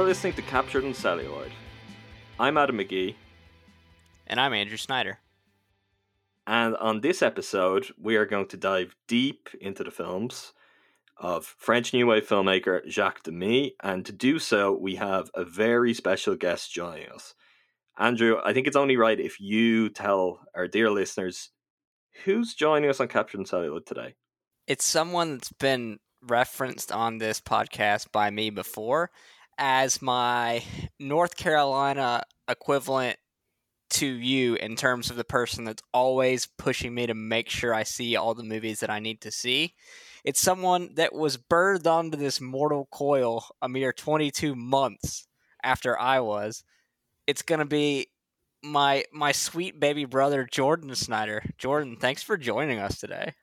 You're listening to Captured in Celluloid. I'm Adam McGee. And I'm Andrew Snyder. And on this episode, we are going to dive deep into the films of French New Wave filmmaker Jacques Demy. And to do so, we have a very special guest joining us. Andrew, I think it's only right if you tell our dear listeners who's joining us on Captured in Celluloid today. It's someone that's been referenced on this podcast by me before as my North Carolina equivalent to you in terms of the person that's always pushing me to make sure I see all the movies that I need to see. It's someone that was birthed onto this mortal coil a mere 22 months after I was. It's going to be my my sweet baby brother Jordan Snyder. Jordan, thanks for joining us today.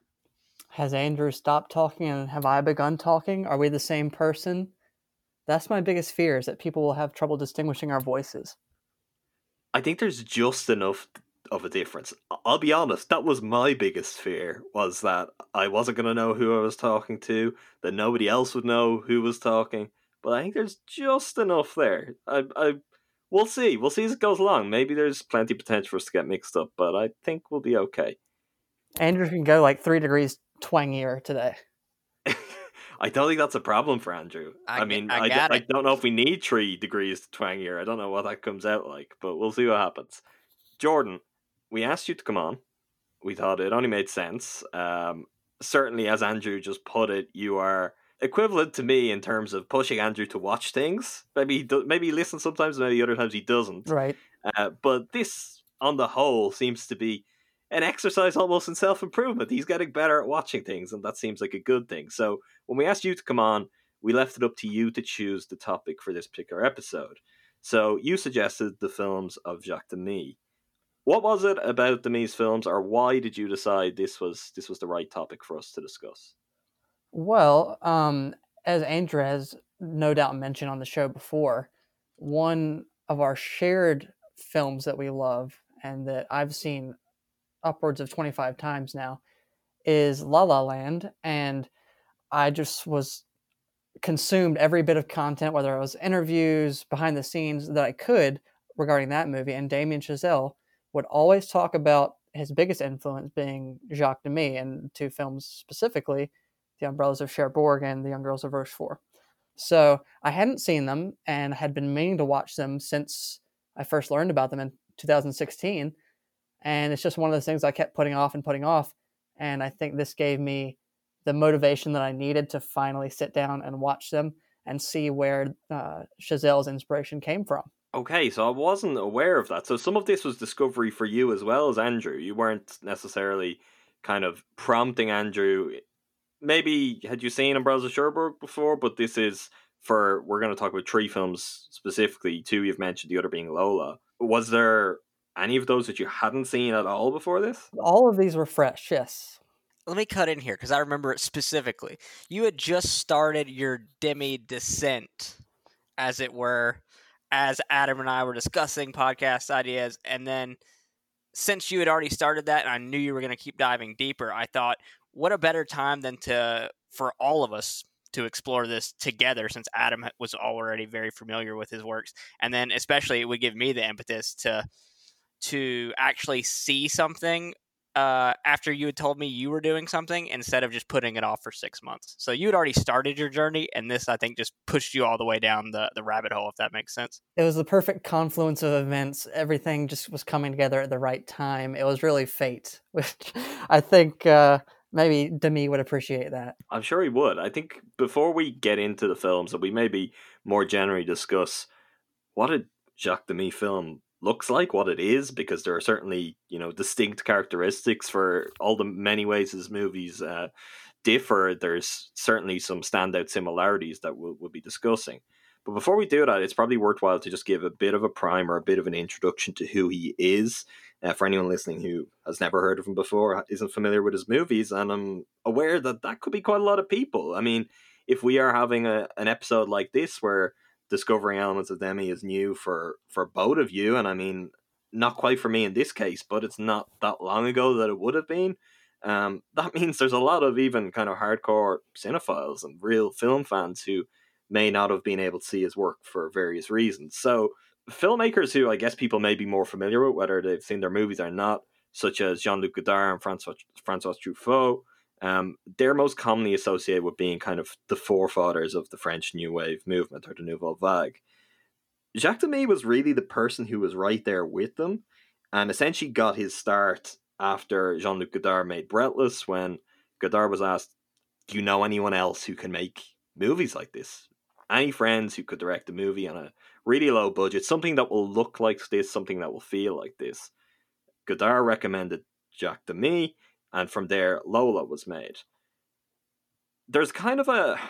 Has Andrew stopped talking and have I begun talking? Are we the same person? That's my biggest fear is that people will have trouble distinguishing our voices. I think there's just enough of a difference. I'll be honest, that was my biggest fear was that I wasn't going to know who I was talking to, that nobody else would know who was talking. But I think there's just enough there. I, I, we'll see. We'll see as it goes along. Maybe there's plenty of potential for us to get mixed up, but I think we'll be okay. Andrew can go like three degrees twangier today. I don't think that's a problem for Andrew. I, I mean, I, I, I, don't know if we need three degrees to twangier. I don't know what that comes out like, but we'll see what happens. Jordan, we asked you to come on. We thought it only made sense. Um, certainly, as Andrew just put it, you are equivalent to me in terms of pushing Andrew to watch things. Maybe he do, maybe he listens sometimes, maybe other times he doesn't. Right. Uh, but this, on the whole, seems to be an exercise almost in self improvement. He's getting better at watching things, and that seems like a good thing. So when we asked you to come on, we left it up to you to choose the topic for this particular episode. So you suggested the films of Jacques Demy. What was it about Demy's films, or why did you decide this was this was the right topic for us to discuss? Well, um, as Andrew has no doubt mentioned on the show before, one of our shared films that we love and that I've seen upwards of 25 times now is La La Land. And I just was consumed every bit of content, whether it was interviews, behind the scenes that I could regarding that movie. And Damien Chazelle would always talk about his biggest influence being Jacques Demy and two films specifically, The Umbrellas of Cherbourg and The Young Girls of Rochefort. So I hadn't seen them and had been meaning to watch them since I first learned about them in 2016. And it's just one of those things I kept putting off and putting off. And I think this gave me the motivation that I needed to finally sit down and watch them and see where uh, Chazelle's inspiration came from. Okay, so I wasn't aware of that. So some of this was discovery for you as well as Andrew. You weren't necessarily kind of prompting Andrew. Maybe had you seen Umbrellas of Cherbourg before, but this is for we're going to talk about three films specifically. Two you've mentioned, the other being Lola. Was there any of those that you hadn't seen at all before this? All of these were fresh, yes. Let me cut in here because I remember it specifically. You had just started your Demy descent, as it were, as Adam and I were discussing podcast ideas. And then since you had already started that and I knew you were going to keep diving deeper, I thought, what a better time than to, for all of us, to explore this together since Adam was already very familiar with his works. And then, especially, it would give me the impetus to to actually see something uh, after you had told me you were doing something instead of just putting it off for six months. So you had already started your journey, and this, I think, just pushed you all the way down the, the rabbit hole, if that makes sense. It was the perfect confluence of events. Everything just was coming together at the right time. It was really fate, which I think uh, maybe Demy would appreciate that. I'm sure he would. I think before we get into the films, that we maybe more generally discuss what a Jacques Demy film looks like, what it is, because there are certainly you know distinct characteristics for all the many ways his movies uh, differ. There's certainly some standout similarities that we'll, we'll be discussing. But before we do that, it's probably worthwhile to just give a bit of a primer, a bit of an introduction to who he is. Uh, for anyone listening who has never heard of him before, isn't familiar with his movies, and I'm aware that that could be quite a lot of people. I mean, if we are having a, an episode like this where discovering elements of Demy is new for for both of you, and I mean, not quite for me in this case, but it's not that long ago that it would have been. Um, that means there's a lot of even kind of hardcore cinephiles and real film fans who may not have been able to see his work for various reasons. So, filmmakers who I guess people may be more familiar with, whether they've seen their movies or not, such as Jean Luc Godard and Francois, Francois Truffaut, um, they're most commonly associated with being kind of the forefathers of the French New Wave movement or the Nouvelle Vague. Jacques Demy was really the person who was right there with them and essentially got his start after Jean Luc Godard made Breathless when Godard was asked, Do you know anyone else who can make movies like this? Any friends who could direct a movie on a really low budget, something that will look like this, something that will feel like this? Godard recommended Jacques Demy, and from there, Lola was made. There's kind of a.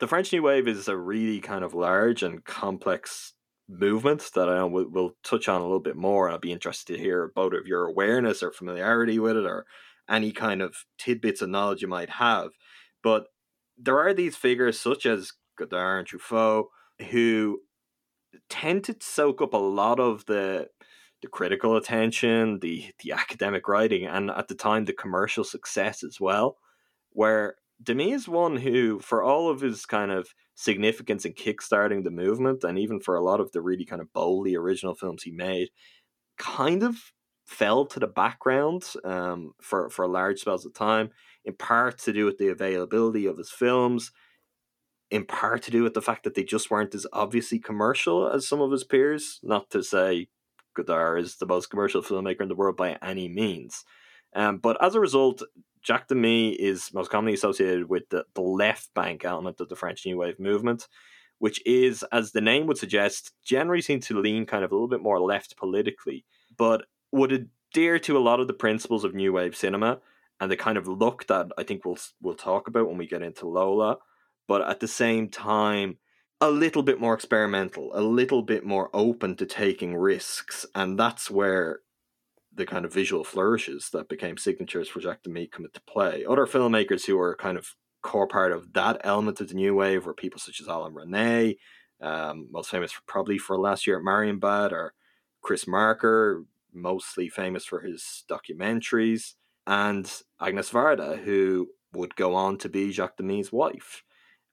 The French New Wave is a really kind of large and complex movement that I we'll, we'll touch on a little bit more. I'll be interested to hear both of your awareness or familiarity with it or any kind of tidbits of knowledge you might have. But there are these figures such as Godard and Truffaut who tend to soak up a lot of the the critical attention, the the academic writing, and at the time the commercial success as well. Where Demy is one who, for all of his kind of significance in kickstarting the movement, and even for a lot of the really kind of boldly original films he made, kind of fell to the background um, for for large spells of time. In part to do with the availability of his films, in part to do with the fact that they just weren't as obviously commercial as some of his peers. Not to say Godard is the most commercial filmmaker in the world by any means. Um, but as a result, Jacques Demy is most commonly associated with the, the left bank element of the French New Wave movement, which is, as the name would suggest, generally seem to lean kind of a little bit more left politically, but would adhere to a lot of the principles of New Wave cinema and the kind of look that I think we'll we'll talk about when we get into Lola, but at the same time a little bit more experimental, a little bit more open to taking risks, and that's where the kind of visual flourishes that became signatures for Jacques Demy come into play. Other filmmakers who were kind of core part of that element of the new wave were people such as Alain Resnais, um, most famous for, probably for last year at Marienbad, or Chris Marker, mostly famous for his documentaries, and Agnes Varda, who would go on to be Jacques Demy's wife.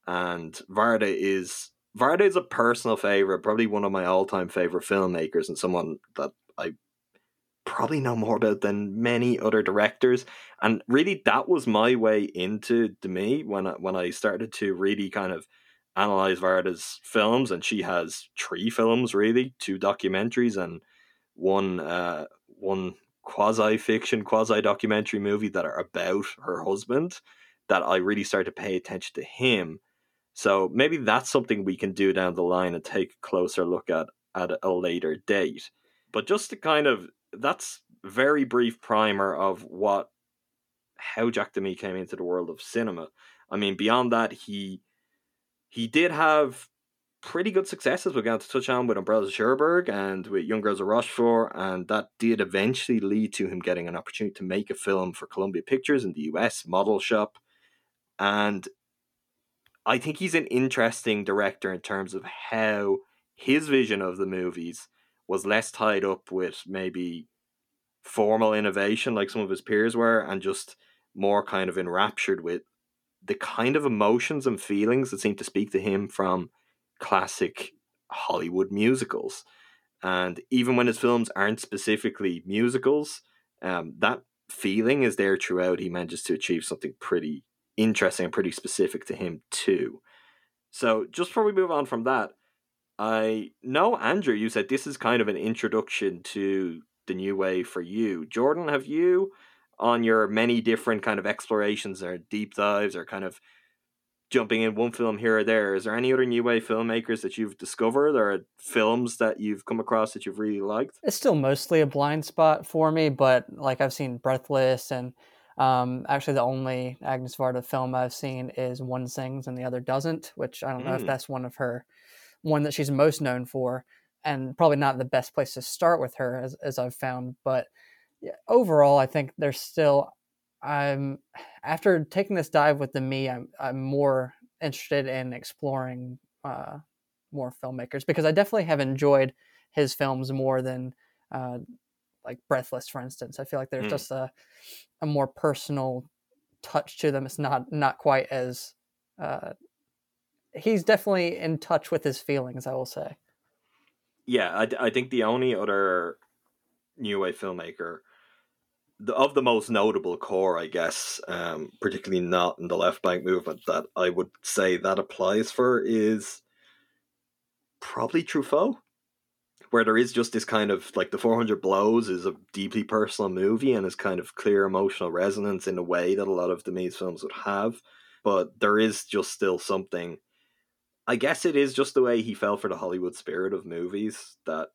And Varda is Varda is a personal favorite, probably one of my all-time favorite filmmakers, and someone that I probably know more about than many other directors. And really, that was my way into Demy when I, when I started to really kind of analyze Varda's films. And she has three films, really, two documentaries and one uh, one quasi fiction, quasi documentary movie that are about her husband. That I really started to pay attention to him. So maybe that's something we can do down the line and take a closer look at at a later date. But just to kind of that's very brief primer of what how Jack Demy came into the world of cinema. I mean, beyond that, he he did have pretty good successes. We're going to touch on with Umbrellas of Cherbourg and with Young Girls of Rochefort, and that did eventually lead to him getting an opportunity to make a film for Columbia Pictures in the US, Model Shop. And I think he's an interesting director in terms of how his vision of the movies was less tied up with maybe formal innovation like some of his peers were and just more kind of enraptured with the kind of emotions and feelings that seem to speak to him from classic Hollywood musicals. And even when his films aren't specifically musicals, um, that feeling is there throughout. He manages to achieve something pretty interesting and pretty specific to him, too. So, just before we move on from that, I know, Andrew, you said this is kind of an introduction to the new wave for you. Jordan, have you, on your many different kind of explorations or deep dives or kind of jumping in one film here or there, is there any other new wave filmmakers that you've discovered or films that you've come across that you've really liked? It's still mostly a blind spot for me, but like I've seen Breathless and um, actually, the only Agnes Varda film I've seen is One Sings and the Other Doesn't, which I don't know if hmm. that's one of her one that she's most known for, and probably not the best place to start with her, as, as I've found. But yeah, overall, I think there's still. I'm after taking this dive with Demy. I'm I'm more interested in exploring uh, more filmmakers because I definitely have enjoyed his films more than uh, like Breathless, for instance. I feel like there's mm. just a a more personal touch to them. It's not not quite as uh, he's definitely in touch with his feelings. I will say. Yeah, I, I think the only other new wave filmmaker the, of the most notable core, I guess, um, particularly not in the left bank movement, that I would say that applies for is probably Truffaut, where there is just this kind of like the 400 Blows is a deeply personal movie and is kind of clear emotional resonance in a way that a lot of Demy's films would have, but there is just still something. I guess it is just the way he fell for the Hollywood spirit of movies that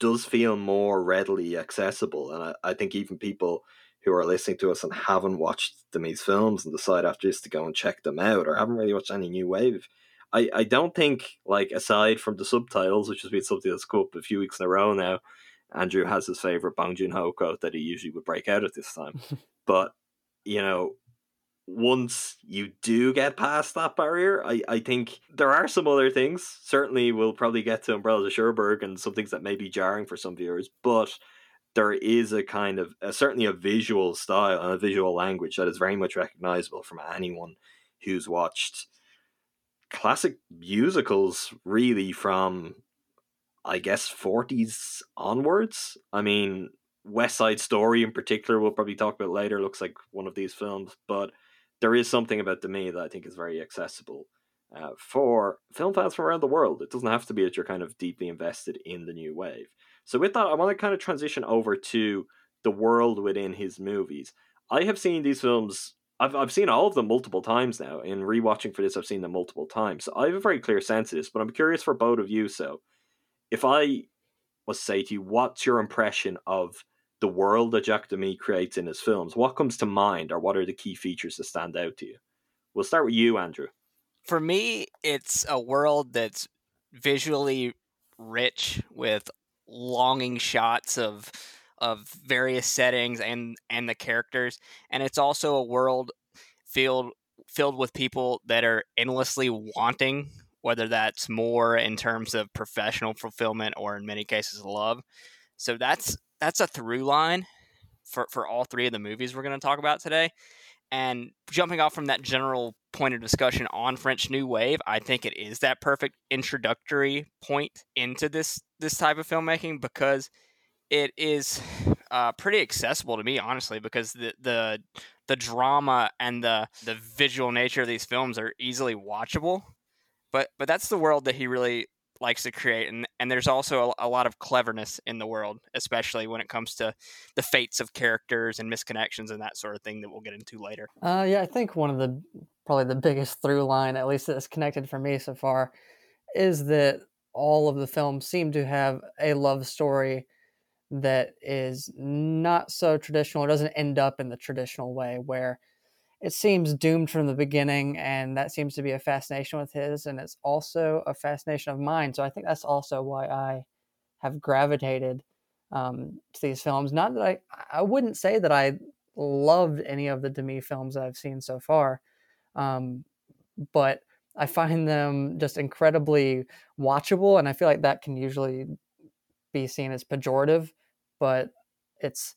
does feel more readily accessible. And I, I think even people who are listening to us and haven't watched Demy's films and decide after this to go and check them out or haven't really watched any new wave. I, I don't think like aside from the subtitles, which has been something that's come up a few weeks in a row now, Andrew has his favorite Bong Joon Ho quote that he usually would break out at this time. but you know, once you do get past that barrier, I, I think there are some other things. Certainly, we'll probably get to Umbrella of Cherbourg and some things that may be jarring for some viewers, but there is a kind of a, certainly a visual style and a visual language that is very much recognizable from anyone who's watched classic musicals, really from I guess 40s onwards. I mean, West Side Story in particular, we'll probably talk about later, looks like one of these films, but there is something about Demy that I think is very accessible uh, for film fans from around the world. It doesn't have to be that you're kind of deeply invested in the new wave. So with that, I want to kind of transition over to the world within his movies. I have seen these films. I've I've seen all of them multiple times now. In rewatching for this, I've seen them multiple times. So I have a very clear sense of this, but I'm curious for both of you. So, if I was to say to you, what's your impression of the world that Jacques Demy creates in his films, what comes to mind or what are the key features that stand out to you? We'll start with you, Andrew. For me, it's a world that's visually rich with longing shots of of various settings and and the characters and it's also a world filled filled with people that are endlessly wanting whether that's more in terms of professional fulfillment or in many cases love so that's that's a through line for, for all three of the movies we're going to talk about today. And jumping off from that general point of discussion on French New Wave, I think it is that perfect introductory point into this this type of filmmaking because it is uh, pretty accessible to me, honestly, because the the the drama and the the visual nature of these films are easily watchable. But but that's the world that he really likes to create and and there's also a, a, lot of cleverness in the world especially when it comes to the fates of characters and misconnections and that sort of thing that we'll get into later uh, yeah i think one of the probably the biggest through line at least that's connected for me so far is that all of the films seem to have a love story that is not so traditional it doesn't end up in the traditional way where it seems doomed from the beginning, and that seems to be a fascination with his, and it's also a fascination of mine. So I think that's also why I have gravitated um, to these films. Not that I, I wouldn't say that I loved any of the Demy films I've seen so far, um, but I find them just incredibly watchable, and I feel like that can usually be seen as pejorative, but it's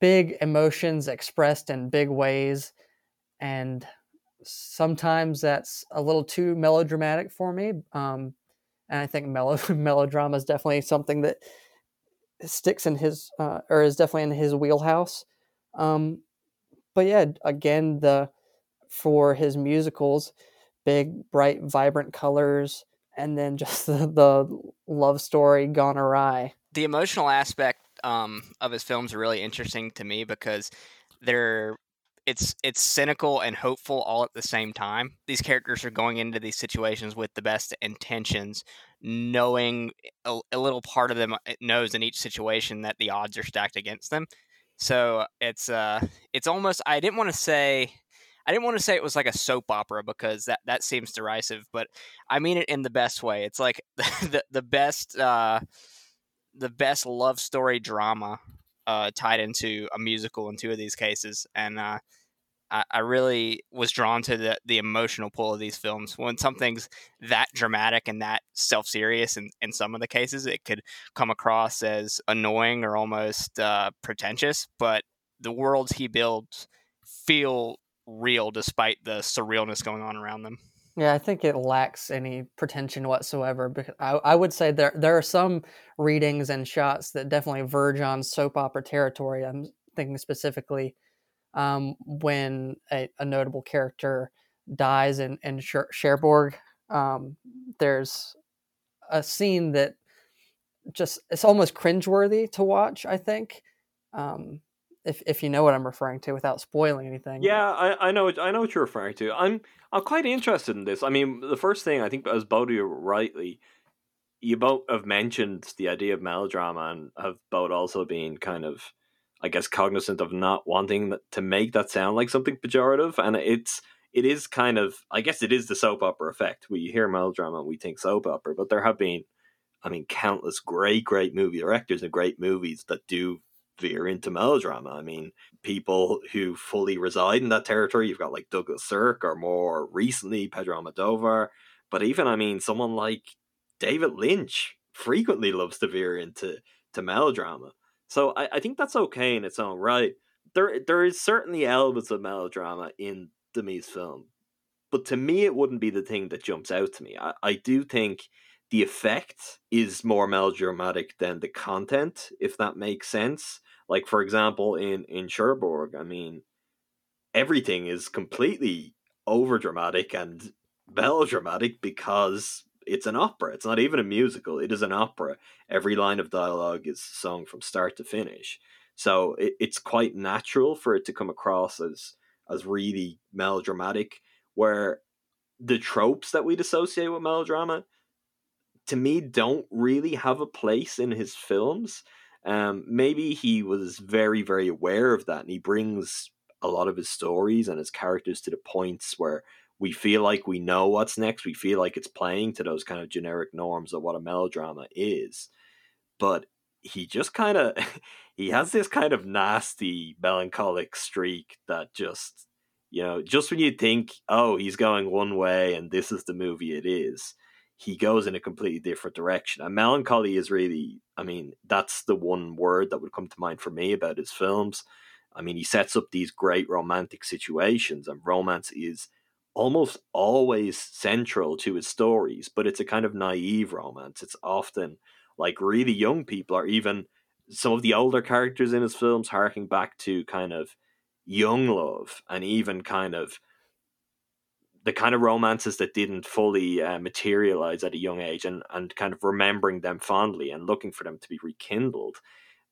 big emotions expressed in big ways and sometimes that's a little too melodramatic for me um, and i think melo- melodrama is definitely something that sticks in his uh, or is definitely in his wheelhouse um, but yeah again the for his musicals big bright vibrant colors and then just the, the love story gone awry the emotional aspect um, of his films are really interesting to me because they're it's it's cynical and hopeful all at the same time. These characters are going into these situations with the best intentions, knowing a, a, little part of them uh, knows in each situation that the odds are stacked against them. So it's uh it's almost I didn't want to say I didn't want to say it was like a soap opera because that that seems derisive, but I mean it in the best way. It's like the the, the best uh the best love story drama uh, tied into a musical in two of these cases, and uh, I, I, really was drawn to the the emotional pull of these films. When something's that dramatic and that self serious, in, in some of the cases, it could come across as annoying or almost uh, pretentious. But the worlds he builds feel real despite the surrealness going on around them. Yeah, I think it lacks any pretension whatsoever. Because I, I would say there there are some readings and shots that definitely verge on soap opera territory. I'm thinking specifically um, when a, a, notable character dies in in Cherbourg. Um, there's a scene that just it's almost cringeworthy to watch. I think. Um, if if you know what I'm referring to without spoiling anything. Yeah, I, I know I know what you're referring to. I'm I'm quite interested in this. I mean, the first thing I think, as you rightly, you both have mentioned the idea of melodrama and have both also been kind of, I guess, cognizant of not wanting to make that sound like something pejorative, and it's it is kind of I guess it is the soap opera effect. We hear melodrama and we think soap opera, but there have been, I mean, countless great great movie directors and great movies that do veer into melodrama. I mean, people who fully reside in that territory, you've got like Douglas Sirk or more recently Pedro Almodovar. But even, I mean, someone like David Lynch frequently loves to veer into to melodrama. So I, I think that's okay in its own right. There there is certainly elements of melodrama in Demy's film. But to me it wouldn't be the thing that jumps out to me. I, I do think the effect is more melodramatic than the content, if that makes sense. Like for example, in in Cherbourg, I mean, everything is completely over dramatic and melodramatic because it's an opera. It's not even a musical. It is an opera. Every line of dialogue is sung from start to finish. So it, it's quite natural for it to come across as as really melodramatic. Where the tropes that we'd associate with melodrama, to me, don't really have a place in his films. Um, maybe he was very, very aware of that, and he brings a lot of his stories and his characters to the points where we feel like we know what's next. We feel like it's playing to those kind of generic norms of what a melodrama is. But he just kind of he has this kind of nasty melancholic streak that just you know just when you think oh he's going one way and this is the movie it is he goes in a completely different direction. And melancholy is really, I mean, that's the one word that would come to mind for me about his films. I mean, he sets up these great romantic situations, and romance is almost always central to his stories, but it's a kind of naive romance. It's often like really young people, or even some of the older characters in his films, harking back to kind of young love and even kind of the kind of romances that didn't fully uh, materialize at a young age and, and kind of remembering them fondly and looking for them to be rekindled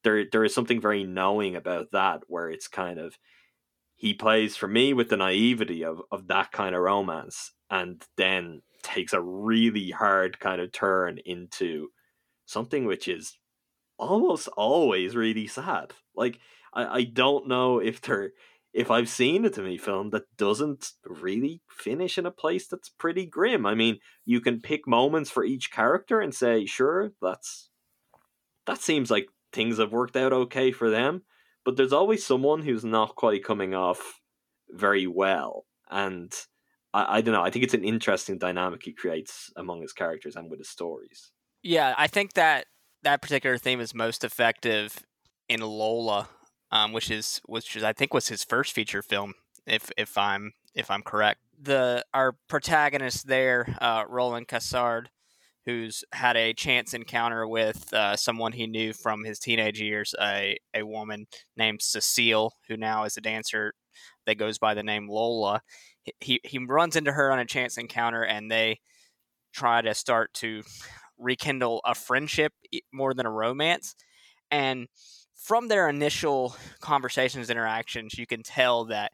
there there is something very knowing about that where it's kind of he plays for me with the naivety of, of that kind of romance and then takes a really hard kind of turn into something which is almost always really sad. Like I, I don't know if there if I've seen a Demy film that doesn't really finish in a place that's pretty grim. I mean, you can pick moments for each character and say, sure, that's that seems like things have worked out okay for them. But there's always someone who's not quite coming off very well. And I, I don't know, I think it's an interesting dynamic he creates among his characters and with his stories. Yeah, I think that that particular theme is most effective in Lola um, which is which is I think was his first feature film, if if I'm if I'm correct. The our protagonist there, uh, Roland Cassard, who's had a chance encounter with uh, someone he knew from his teenage years, a a woman named Cecile, who now is a dancer that goes by the name Lola. He he runs into her on a chance encounter, and they try to start to rekindle a friendship more than a romance, and from their initial conversations interactions you can tell that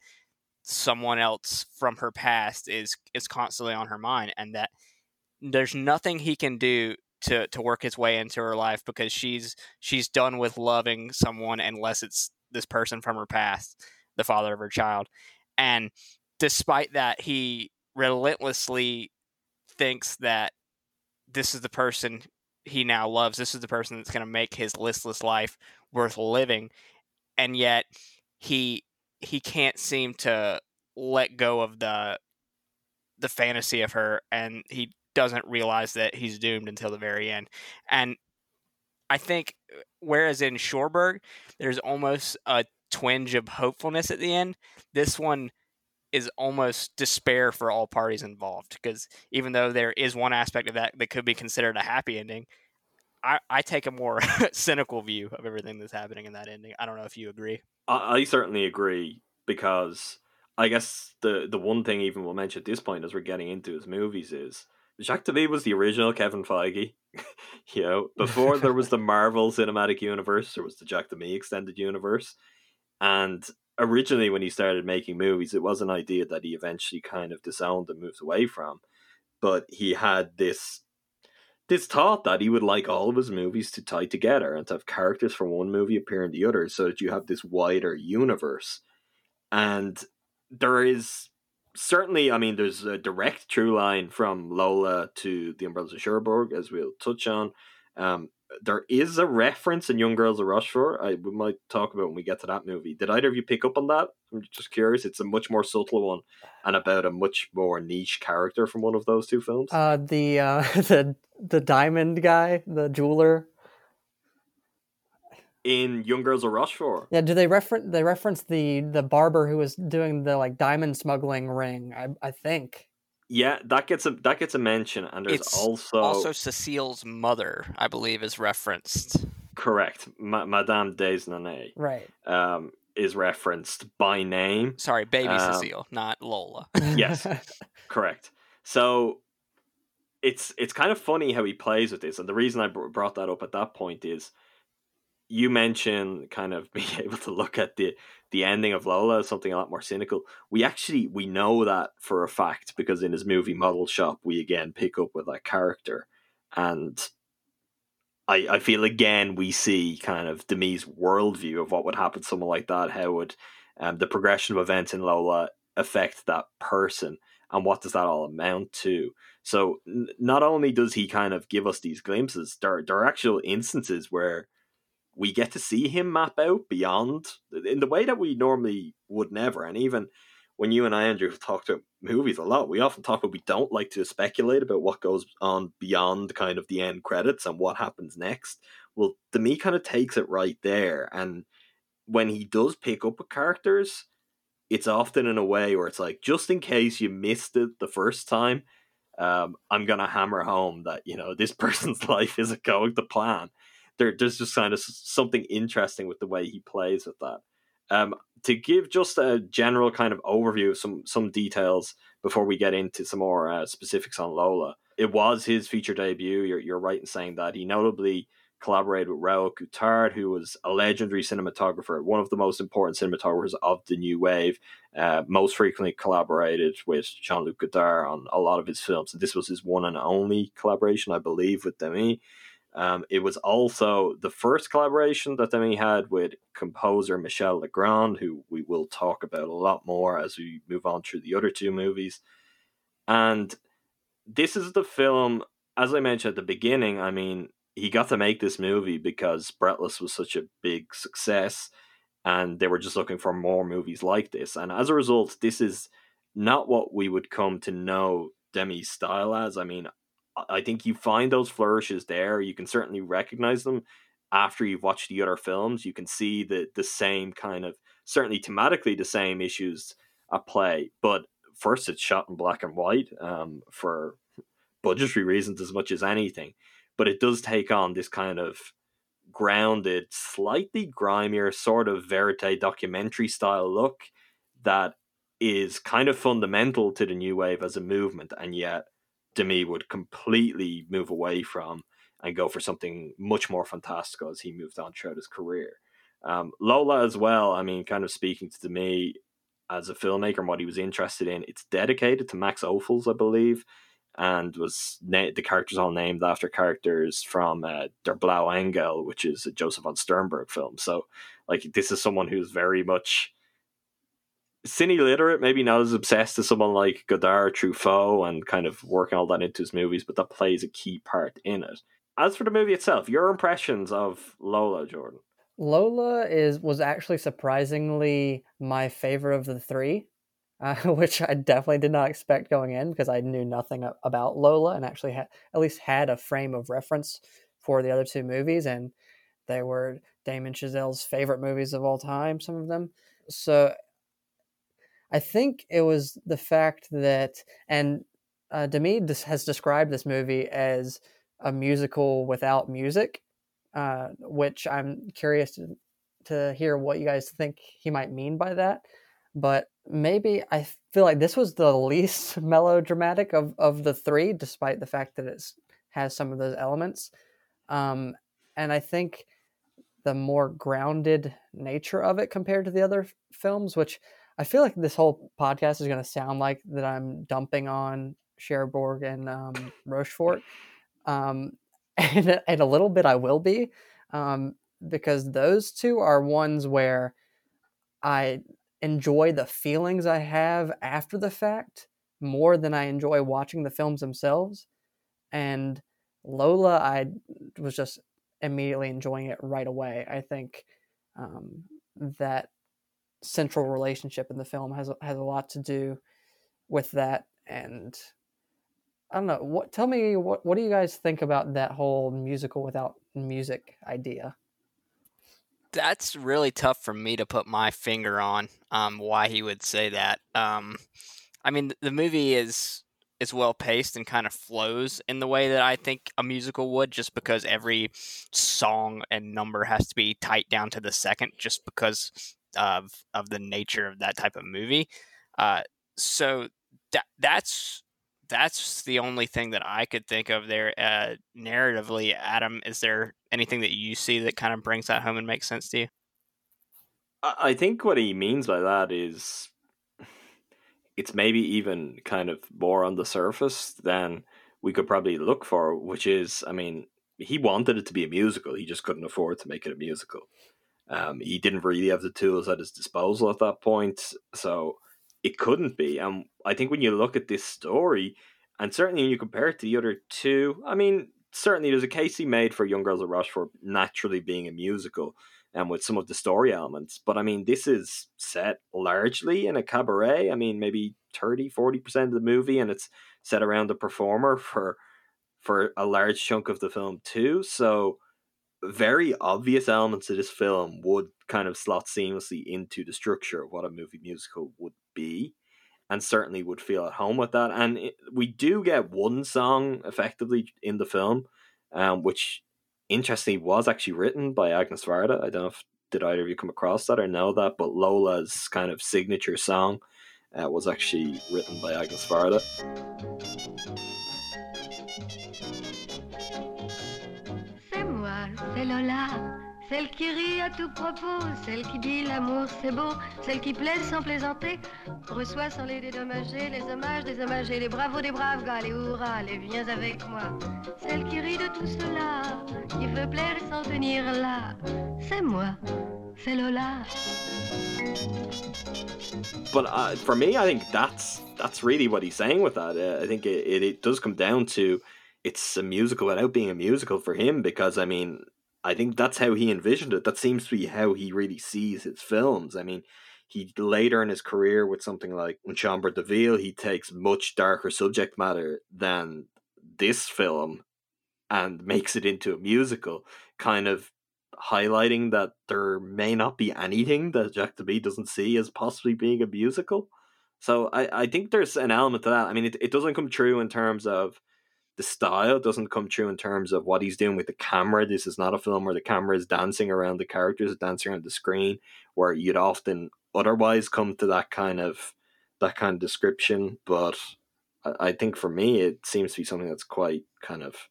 someone else from her past is is constantly on her mind and that there's nothing he can do to to work his way into her life because she's she's done with loving someone unless it's this person from her past the father of her child. And despite that he relentlessly thinks that this is the person he now loves. This is the person that's going to make his listless life worth living and yet he he can't seem to let go of the the fantasy of her and he doesn't realize that he's doomed until the very end and i think uh, whereas in Cherbourg there's almost a twinge of hopefulness at the end this one is almost despair for all parties involved because even though there is one aspect of that that could be considered a happy ending I, I take a more cynical view of everything that's happening in that ending. I don't know if you agree. I, I certainly agree because I guess the the one thing even we'll mention at this point as we're getting into his movies is Jacques Demy was the original Kevin Feige. you know, before there was the Marvel Cinematic Universe, there was the Jacques Demy extended universe, and originally when he started making movies, it was an idea that he eventually kind of disowned and moved away from. But he had this this thought that he would like all of his movies to tie together and to have characters from one movie appear in the other so that you have this wider universe. And there is certainly, I mean, there's a direct true line from Lola to the Umbrellas of Cherbourg, as we'll touch on. Um, there is a reference in Young Girls of Rochefort. I we might talk about when we get to that movie. Did either of you pick up on that? I'm just curious. It's a much more subtle one and about a much more niche character from one of those two films. Uh, the uh, the the diamond guy, the jeweler. In Young Girls of Rochefort. Yeah, do they reference they reference the the barber who was doing the like diamond smuggling ring? I I think. Yeah, that gets a that gets a mention, and there's It's also Also, Cecile's mother, I believe, is referenced. correct Ma- Madame Desnoyers Right. um, is referenced by name. Sorry, baby Um, Cecile, not Lola. Yes. Correct. So it's it's kind of funny how he plays with this, and the reason I br- brought that up at that point is you mentioned kind of being able to look at the the ending of Lola is something a lot more cynical. We actually we know that for a fact because in his movie Model Shop we again pick up with that character, and I I feel again we see kind of Demy's worldview of what would happen to someone like that. How would um, the progression of events in Lola affect that person? and what does that all amount to? So n- not only does he kind of give us these glimpses, there, there are actual instances where we get to see him map out beyond in the way that we normally would never. And even when you and I, Andrew, have talked about movies a lot, we often talk about we don't like to speculate about what goes on beyond kind of the end credits and what happens next. Well, to me, kind of takes it right there. And when he does pick up with characters, it's often in a way where it's like, just in case you missed it the first time, um, I'm gonna hammer home that you know this person's life isn't going to plan. There, there's just kind of something interesting with the way he plays with that. Um, to give just a general kind of overview of some some details before we get into some more uh, specifics on Lola, it was his feature debut. You're you're right in saying that he notably collaborated with Raoul Coutard, who was a legendary cinematographer, one of the most important cinematographers of the new wave. Uh, most frequently collaborated with Jean Luc Godard on a lot of his films. This was his one and only collaboration, I believe, with Demy. Um, it was also the first collaboration that Demy had with composer Michel Legrand, who we will talk about a lot more as we move on through the other two movies. And this is the film, as I mentioned at the beginning, I mean, he got to make this movie because Breathless was such a big success and they were just looking for more movies like this. And as a result, this is not what we would come to know Demy's style as. I mean, I- think you find those flourishes there. You can certainly recognize them after you've watched the other films. You can see the the same kind of certainly thematically the same issues at play. But first, it's shot in black and white um, for budgetary reasons as much as anything. But it does take on this kind of grounded, slightly grimier, sort of verite documentary style look that is kind of fundamental to the new wave as a movement, and yet Demy would completely move away from and go for something much more fantastical as he moved on throughout his career. Um, Lola as well. I mean, kind of speaking to Demy as a filmmaker and what he was interested in. It's dedicated to Max Ophuls, I believe, and was na- the characters all named after characters from uh, Der Blau Engel, which is a Joseph von Sternberg film. So, like, this is someone who's very much cine literate, maybe not as obsessed as someone like Godard, Truffaut, and kind of working all that into his movies, but that plays a key part in it. As for the movie itself, your impressions of Lola, Jordan? Lola is was actually surprisingly my favorite of the three, uh, which I definitely did not expect going in because I knew nothing about Lola and actually had at least had a frame of reference for the other two movies, and they were Damien Chazelle's favorite movies of all time. Some of them, so I think it was the fact that, and uh, Demy has described this movie as a musical without music, uh, which I'm curious to, to hear what you guys think he might mean by that. But maybe I feel like this was the least melodramatic of, of the three, despite the fact that it has some of those elements. Um, and I think the more grounded nature of it compared to the other films, which I feel like this whole podcast is going to sound like that I'm dumping on Cherbourg and um, Rochefort. Um, and, and a little bit I will be, um, because those two are ones where I enjoy the feelings I have after the fact more than I enjoy watching the films themselves. And Lola, I was just immediately enjoying it right away. I think um, that central relationship in the film has has a lot to do with that, and I don't know. What tell me what what do you guys think about that whole musical without music idea? That's really tough for me to put my finger on um, why he would say that. Um, I mean, the movie is is well paced and kind of flows in the way that I think a musical would, just because every song and number has to be tight down to the second, just because of of the nature of that type of movie. Uh, so that that's that's the only thing that I could think of there. Uh, narratively, Adam, is there anything that you see that kind of brings that home and makes sense to you? I think what he means by that is it's maybe even kind of more on the surface than we could probably look for, which is, I mean, he wanted it to be a musical. He just couldn't afford to make it a musical. Um, he didn't really have the tools at his disposal at that point, so it couldn't be. And I think when you look at this story, and certainly when you compare it to the other two, I mean, certainly there's a case he made for Young Girls of Rochefort naturally being a musical and with some of the story elements. But I mean, this is set largely in a cabaret. I mean, maybe 30, 40% of the movie, and it's set around the performer for for a large chunk of the film too. So very obvious elements of this film would kind of slot seamlessly into the structure of what a movie musical would be and certainly would feel at home with that and it, we do get one song effectively in the film um, which interestingly was actually written by Agnes Varda. I don't know if did either of you come across that or know that, but Lola's kind of signature song uh, was actually written by Agnes Varda. C'est Lola. Celle qui rit à tout propos, celle qui dit l'amour c'est beau, celle qui plaide sans plaisanter, reçoit sans les dédommager les hommages désommagés, les bravos des braves gars, les hurrahs, les viens avec moi. Celle qui rit de tout cela, qui veut plaire sans tenir là, c'est moi, c'est Lola. But uh, for me, I think that's that's really what he's saying with that. Uh, I think it, it, it does come down to it's a musical without being a musical for him because I mean I think that's how he envisioned it. That seems to be how he really sees his films. I mean, he later in his career with something like Chambre de Ville, he takes much darker subject matter than this film and makes it into a musical, kind of highlighting that there may not be anything that Jacques Demy doesn't see as possibly being a musical. So I, I think there's an element to that. I mean, it, it doesn't come true in terms of the style doesn't come true in terms of what he's doing with the camera. This is not a film where the camera is dancing around the characters, dancing around the screen, where you'd often otherwise come to that kind of that kind of description. But I, think for me, it seems to be something that's quite kind of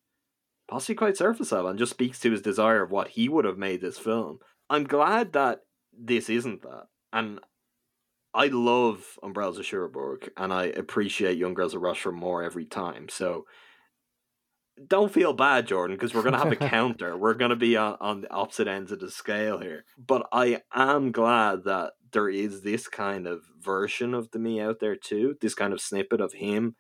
possibly quite surface level and just speaks to his desire of what he would have made this film. I'm glad that this isn't that, and I love Umbrellas of Cherbourg, and I appreciate Young Girls of Rochefort more every time. So don't feel bad, Jordan, because we're going to have a counter. We're going to be on, on the opposite ends of the scale here. But I am glad that there is this kind of version of Demy out there too, this kind of snippet of him.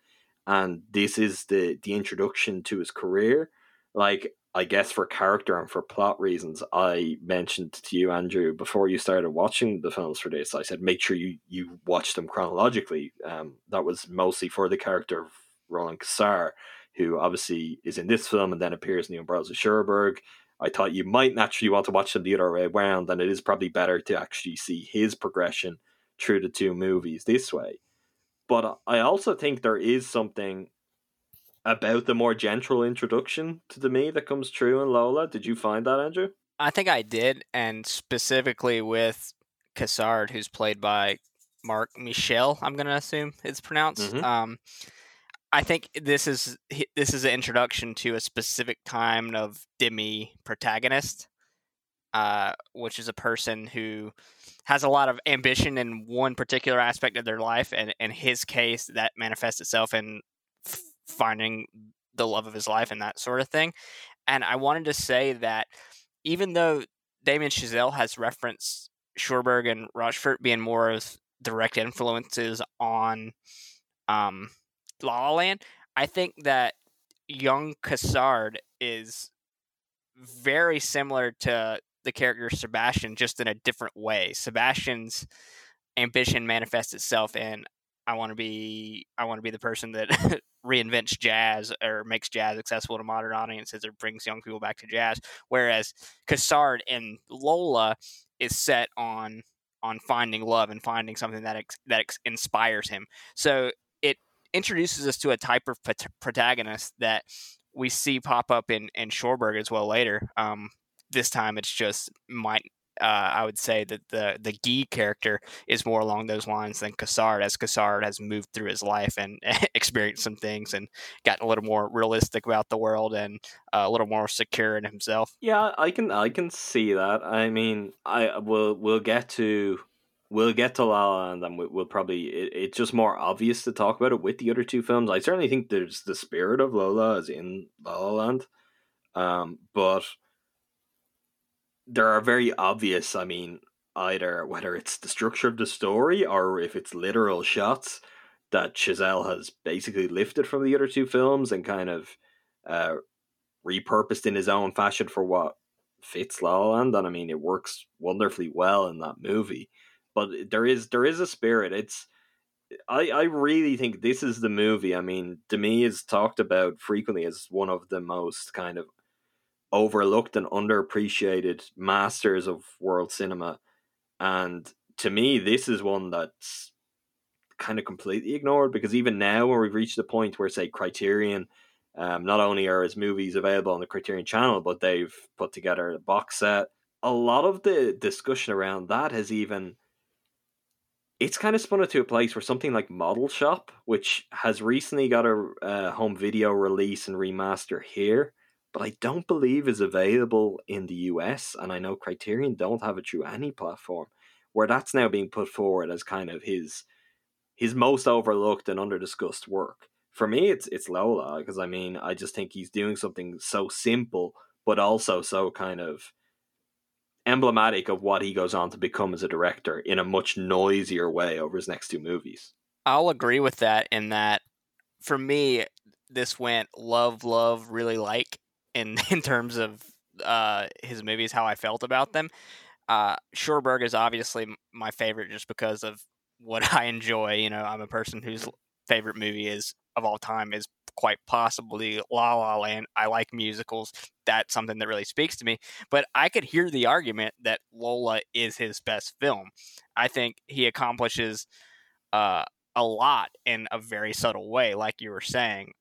And this is the, the introduction to his career. Like, I guess for character and for plot reasons, I mentioned to you, Andrew, before you started watching the films for this, I said make sure you, you watch them chronologically. Um, that was mostly for the character of Roland Cassard who obviously is in this film and then appears in the Umbrellas of Cherbourg. I thought you might naturally want to watch them the other way around, and it is probably better to actually see his progression through the two movies this way. But I also think there is something about the more gentle introduction to Demy that comes through in Lola. Did you find that, Andrew? I think I did, and specifically with Cassard, who's played by Marc Michel. I'm gonna assume it's pronounced. Mhm. Um, I think this is this is an introduction to a specific kind of Demy protagonist, uh, which is a person who has a lot of ambition in one particular aspect of their life, and in his case, that manifests itself in f- finding the love of his life and that sort of thing. And I wanted to say that even though Damien Chazelle has referenced Cherbourg and Rochefort being more of direct influences on um, La La Land, I think that young Cassard is very similar to the character Sebastian, just in a different way. Sebastian's ambition manifests itself in I want to be I want to be the person that reinvents jazz or makes jazz accessible to modern audiences or brings young people back to jazz. Whereas Cassard and Lola is set on on finding love and finding something that ex, that ex, inspires him. So introduces us to a type of protagonist that we see pop up in in Cherbourg as well later. Um, this time it's just might uh, I would say that the the Guy character is more along those lines than Cassard, as Cassard has moved through his life and experienced some things and gotten a little more realistic about the world and uh, a little more secure in himself. Yeah, I can I can see that. I mean, I will we'll get to we'll get to La La Land and we, will probably it, it's just more obvious to talk about it with the other two films. I certainly think there's the spirit of Lola is in La La Land, um, but there are very obvious. I mean, either whether it's the structure of the story or if it's literal shots that Chazelle has basically lifted from the other two films and kind of uh, repurposed in his own fashion for what fits La La Land, and I mean it works wonderfully well in that movie. But there is there is a spirit. It's I I really think this is the movie. I mean, to me, is talked about frequently as one of the most kind of overlooked and underappreciated masters of world cinema. And to me, this is one that's kind of completely ignored because even now, when we've reached the point where, say, Criterion, um, not only are his movies available on the Criterion channel, but they've put together a box set. A lot of the discussion around that has even it's kind of spun it to a place where something like Model Shop, which has recently got a uh, home video release and remaster here, but I don't believe is available in the US, and I know Criterion don't have it through any platform, where that's now being put forward as kind of his his most overlooked and underdiscussed work. For me, it's it's Lola because I mean I just think he's doing something so simple, but also so kind of emblematic of what he goes on to become as a director in a much noisier way over his next two movies. I'll agree with that in that for me this went love love really like in in terms of uh, his movies, how I felt about them. Uh, Cherbourg is obviously my favorite just because of what I enjoy. You know, I'm a person whose favorite movie is of all time is quite possibly La La Land. I like musicals. That's something that really speaks to me. But I could hear the argument that Lola is his best film. I think he accomplishes uh, a lot in a very subtle way, like you were saying.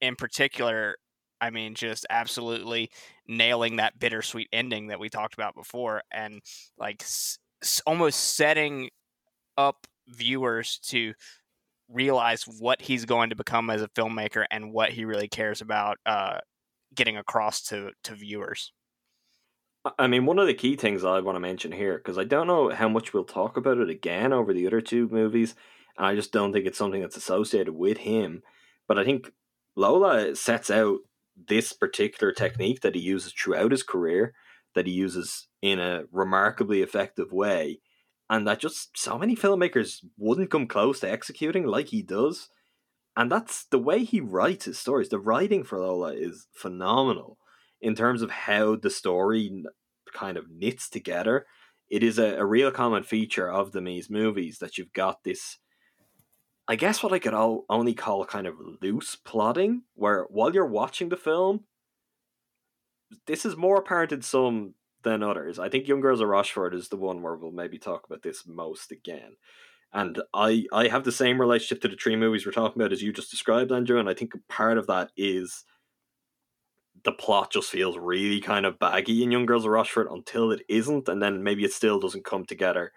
In particular, I mean, just absolutely nailing that bittersweet ending that we talked about before, and like s- almost setting up viewers to realize what he's going to become as a filmmaker and what he really cares about uh, getting across to to viewers. I mean, one of the key things I want to mention here, because I don't know how much we'll talk about it again over the other two movies, and I just don't think it's something that's associated with him. But I think Lola sets out this particular technique that he uses throughout his career, that he uses in a remarkably effective way, and that just so many filmmakers wouldn't come close to executing like he does. And that's the way he writes his stories. The writing for Lola is phenomenal in terms of how the story kind of knits together. It is a, a real common feature of the Mies movies that you've got this I guess what I could all, only call kind of loose plotting, where while you're watching the film, this is more apparent in some than others. I think Young Girls of Rochefort is the one where we'll maybe talk about this most again. And I I have the same relationship to the three movies we're talking about as you just described, Andrew. And I think part of that is the plot just feels really kind of baggy in Young Girls of Rochefort until it isn't, and then maybe it still doesn't come together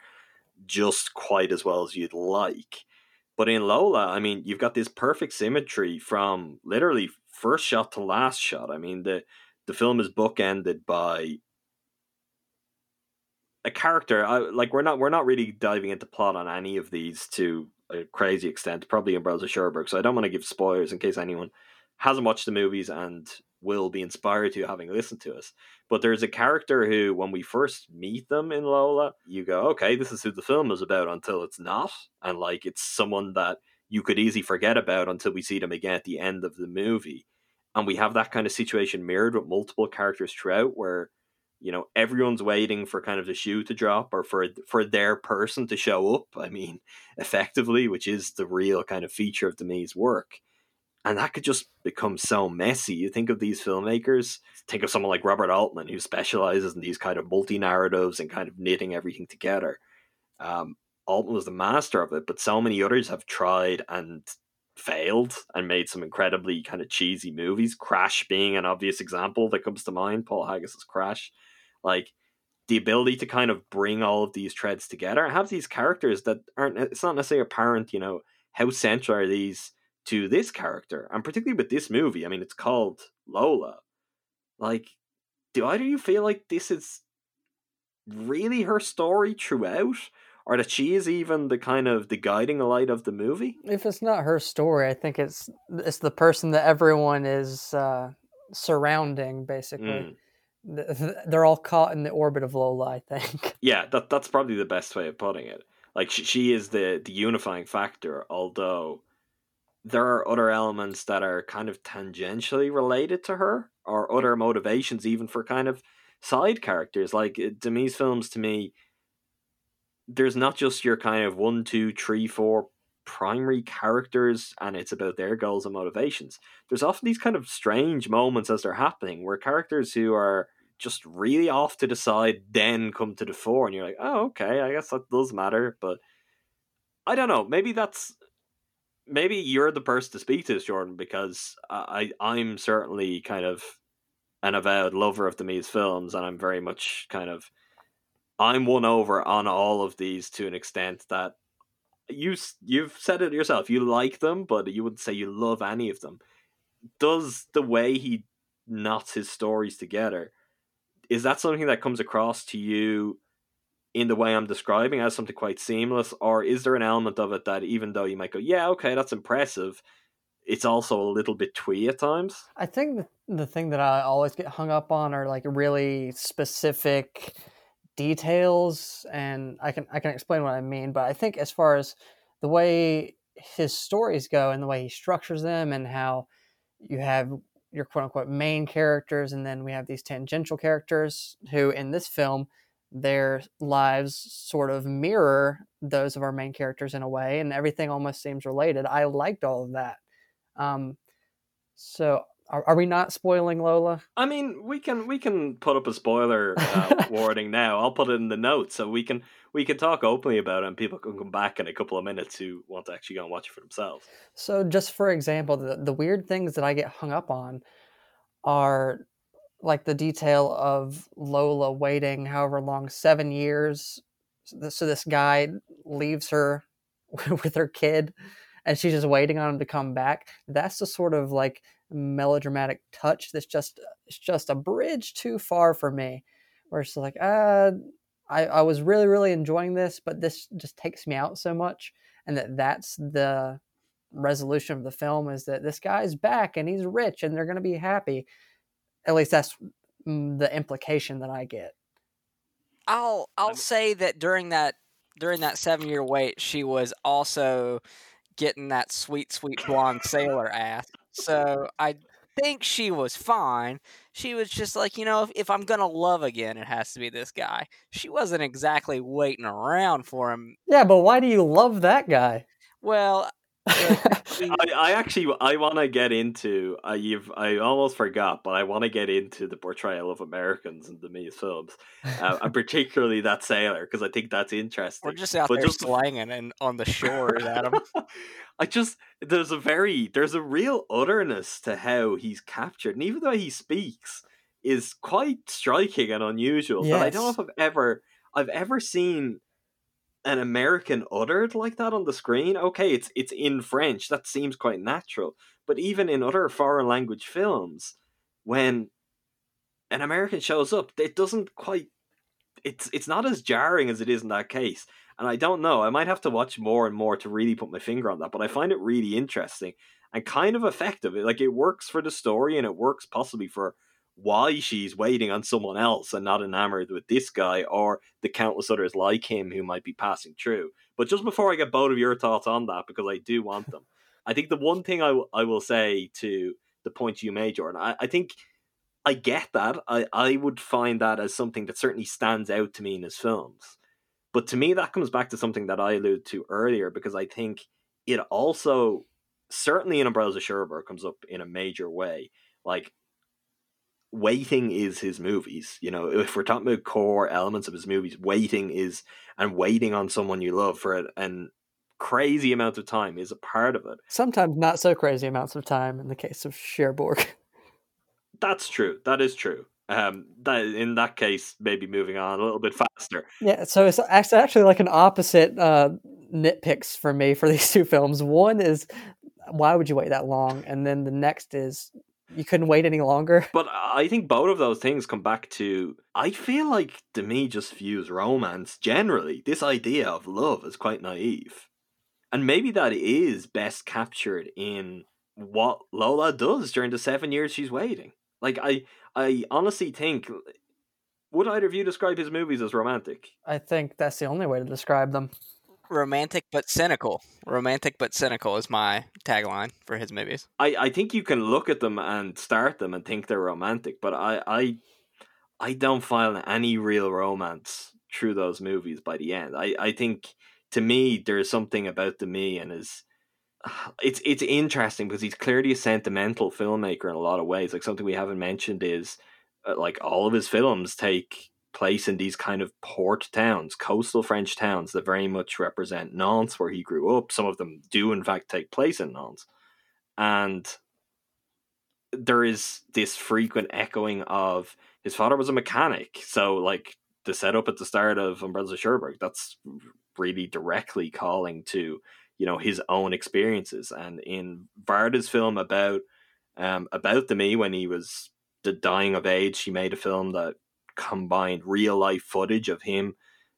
just quite as well as you'd like. But in Lola, I mean, you've got this perfect symmetry from literally first shot to last shot. I mean, the the film is bookended by a character. I, like we're not we're not really diving into plot on any of these to a crazy extent. Probably Umbrellas of Cherbourg, so I don't want to give spoilers in case anyone hasn't watched the movies and will be inspired to having listened to us. But there's a character who, when we first meet them in Lola, you go, okay, this is who the film is about until it's not. And like it's someone that you could easily forget about until we see them again at the end of the movie. And we have that kind of situation mirrored with multiple characters throughout where, you know, everyone's waiting for kind of the shoe to drop or for for their person to show up. I mean, effectively, which is the real kind of feature of Demy's work and that could just become so messy. You think of these filmmakers, think of someone like Robert Altman, who specializes in these kind of multi narratives and kind of knitting everything together. Um, Altman was the master of it, but so many others have tried and failed and made some incredibly kind of cheesy movies. Crash being an obvious example that comes to mind. Paul Haggis's Crash, like the ability to kind of bring all of these threads together and have these characters that aren't. It's not necessarily apparent, you know, how central are these to this character, and particularly with this movie. I mean, it's called Lola. Like, do either you feel like this is really her story throughout? Or that she is even the kind of the guiding light of the movie? If it's not her story, I think it's it's the person that everyone is uh, surrounding, basically. Mm. They're all caught in the orbit of Lola, I think. Yeah, that that's probably the best way of putting it. Like she, she is the the unifying factor, although there are other elements that are kind of tangentially related to her or other motivations even for kind of side characters like uh, Demy's films to me there's not just your kind of one two three four primary characters and it's about their goals and motivations there's often these kind of strange moments as they're happening where characters who are just really off to the side then come to the fore and you're like oh okay i guess that does matter but i don't know maybe that's maybe you're the person to speak to this, Jordan, because I I'm certainly kind of an avowed lover of the Demy's films, and I'm very much kind of I'm won over on all of these to an extent that you you've said it yourself. You like them, but you wouldn't say you love any of them. Does the way he knots his stories together is that something that comes across to you in the way I'm describing as something quite seamless, or is there an element of it that even though you might go, yeah, okay, that's impressive, it's also a little bit twee at times? I think the, thing that I always get hung up on are like really specific details, and I can I can explain what I mean. But I think as far as the way his stories go and the way he structures them, and how you have your quote unquote main characters, and then we have these tangential characters who in this film their lives sort of mirror those of our main characters in a way, and everything almost seems related. I liked all of that. Um, so are, are, we not spoiling Lola? I mean, we can we can put up a spoiler uh, warning now. I'll put it in the notes so we can we can talk openly about it, and people can come back in a couple of minutes who want to actually go and watch it for themselves. So, just for example, the the weird things that I get hung up on are like the detail of Lola waiting however long, seven years. So this guy leaves her with her kid and she's just waiting on him to come back. That's the sort of like melodramatic touch that's just it's just a bridge too far for me. Where it's like, uh, I, I was really, really enjoying this, but this just takes me out so much. And that that's the resolution of the film is that this guy's back and he's rich and they're going to be happy at least that's the implication that I get. I'll I'll say that during that during that seven year wait, she was also getting that sweet sweet blonde sailor ass. So I think she was fine. She was just like, you know, if, if I'm gonna love again, it has to be this guy. She wasn't exactly waiting around for him. Yeah, but why do you love that guy? Well, I, I actually I want to get into uh, you've I almost forgot, but I want to get into the portrayal of Americans in the Mies films, uh, and particularly that sailor because I think that's interesting. We're just out But there just- slanging and on the shore, Adam. I just there's a very there's a real otherness to how he's captured, and even though he speaks is quite striking and unusual. That I don't know if I've ever I've ever seen an American uttered like that on the screen. Okay, it's it's in French. That seems quite natural. But even in other foreign language films, when an American shows up, it doesn't quite it's it's not as jarring as it is in that case. And I don't know. I might have to watch more and more to really put my finger on that. But I find it really interesting and kind of effective. Like it works for the story and it works possibly for why she's waiting on someone else and not enamored with this guy or the countless others like him who might be passing through. But just before I get both of your thoughts on that, because I do want them, I think the one thing I, w- I will say to the point you made, Jordan, I, I think I get that. I, I would find that as something that certainly stands out to me in his films. But to me, that comes back to something that I alluded to earlier because I think it also, certainly in Umbrellas of comes up in a major way. Like, waiting is his movies. You know, if we're talking about core elements of his movies, waiting is, and waiting on someone you love for an, an crazy amount of time is a part of it. Sometimes not so crazy amounts of time in the case of Cherbourg. That's true. That is true. Um, that in that case, maybe moving on a little bit faster. Yeah, so it's actually like an opposite uh, nitpicks for me for these two films. One is why would you wait that long, and then the next is you couldn't wait any longer. But I think both of those things come back to I feel like to me just views romance generally, this idea of love is quite naive. And maybe that is best captured in what Lola does during the seven years she's waiting. Like I I honestly think would either of you describe his movies as romantic? I think that's the only way to describe them. Romantic but cynical. Romantic but cynical is my tagline for his movies. I, I think you can look at them and start them and think they're romantic, but I I I don't find any real romance through those movies by the end. I, I think to me there's something about Demy and his it's it's interesting because he's clearly a sentimental filmmaker in a lot of ways. Like something we haven't mentioned is uh, like all of his films take place in these kind of port towns, coastal French towns that very much represent Nantes, where he grew up. Some of them do, in fact, take place in Nantes. And there is this frequent echoing of his father was a mechanic. So, like, the setup at the start of Umbrellas of Cherbourg, that's really directly calling to, you know, his own experiences. And in Varda's film about um, about Demy when he was the dying of age, he made a film that combined real life footage of him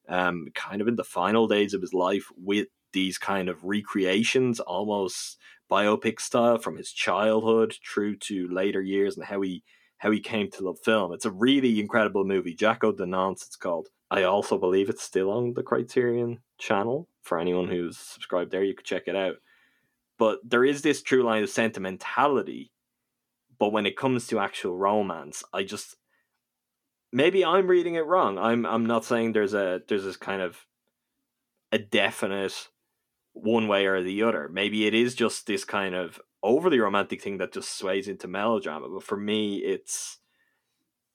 um, kind of in the final days of his life with these kind of recreations, almost biopic style from his childhood through to later years and how he how he came to love film. It's a really incredible movie. Jacquot de Nantes, it's called. I also believe it's still on the Criterion channel. For anyone who's subscribed there, you could check it out. But there is this true line of sentimentality. But when it comes to actual romance, I just maybe I'm reading it wrong. I'm I'm not saying there's a there's this kind of a definite one way or the other. Maybe it is just this kind of overly romantic thing that just sways into melodrama. But for me, it's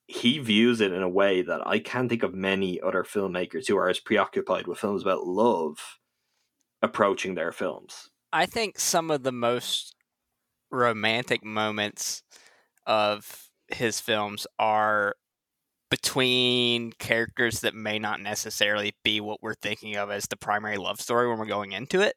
he views it in a way that I can't think of many other filmmakers who are as preoccupied with films about love approaching their films. I think some of the most romantic moments of his films are between characters that may not necessarily be what we're thinking of as the primary love story when we're going into it.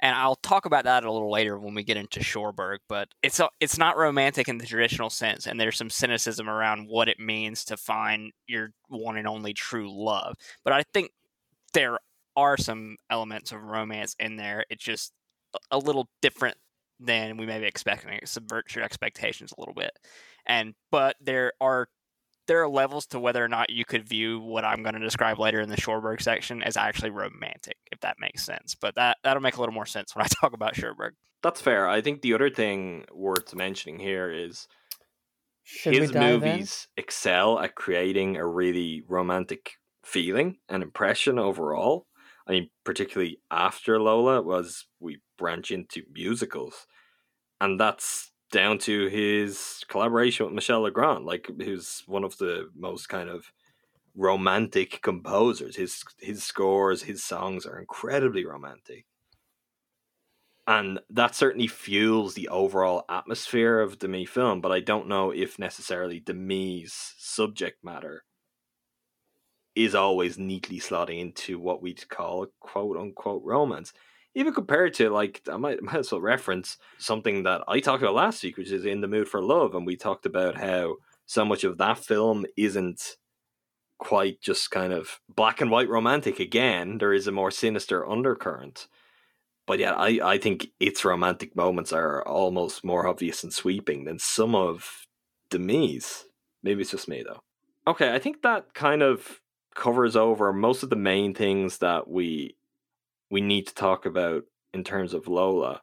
And I'll talk about that a little later when we get into Cherbourg, but it's a, it's not romantic in the traditional sense and there's some cynicism around what it means to find your one and only true love. But I think there are some elements of romance in there. It's just a little different than we may be expecting. It subverts your expectations a little bit. And but there are there are levels to whether or not you could view what I'm going to describe later in the Cherbourg section as actually romantic, if that makes sense. But that that'll make a little more sense when I talk about Cherbourg. That's fair. I think the other thing worth mentioning here is Should his we dive movies excel at creating a really romantic feeling and impression overall. I mean, particularly after Lola, was we branch into musicals, and that's down to his collaboration with Michel Legrand, like who's one of the most kind of romantic composers. His his scores, his songs are incredibly romantic. And that certainly fuels the overall atmosphere of the Demy film, but I don't know if necessarily the Demy's subject matter is always neatly slotting into what we'd call quote unquote romance. Even compared to like I might might as well reference something that I talked about last week, which is in the mood for love, and we talked about how so much of that film isn't quite just kind of black and white romantic again. There is a more sinister undercurrent. But yeah, I, I think its romantic moments are almost more obvious and sweeping than some of Demy's. Maybe it's just me though. Okay, I think that kind of covers over most of the main things that we we need to talk about in terms of Lola.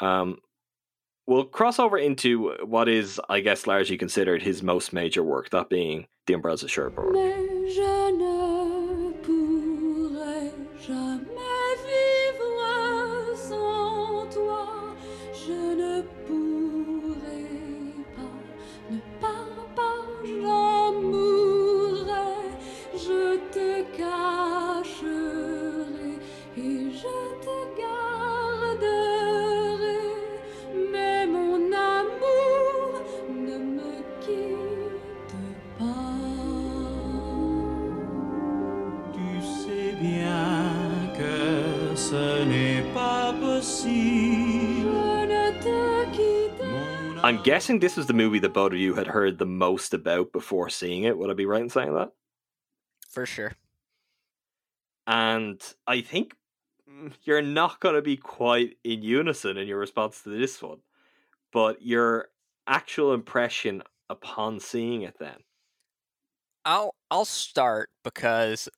Um, we'll cross over into what is, I guess, largely considered his most major work, that being The Umbrellas of I'm guessing this was the movie that both of you had heard the most about before seeing it. Would I be right in saying that? For sure. And I think mm, you're not going to be quite in unison in your response to this one, but your actual impression upon seeing it then. I'll I'll start because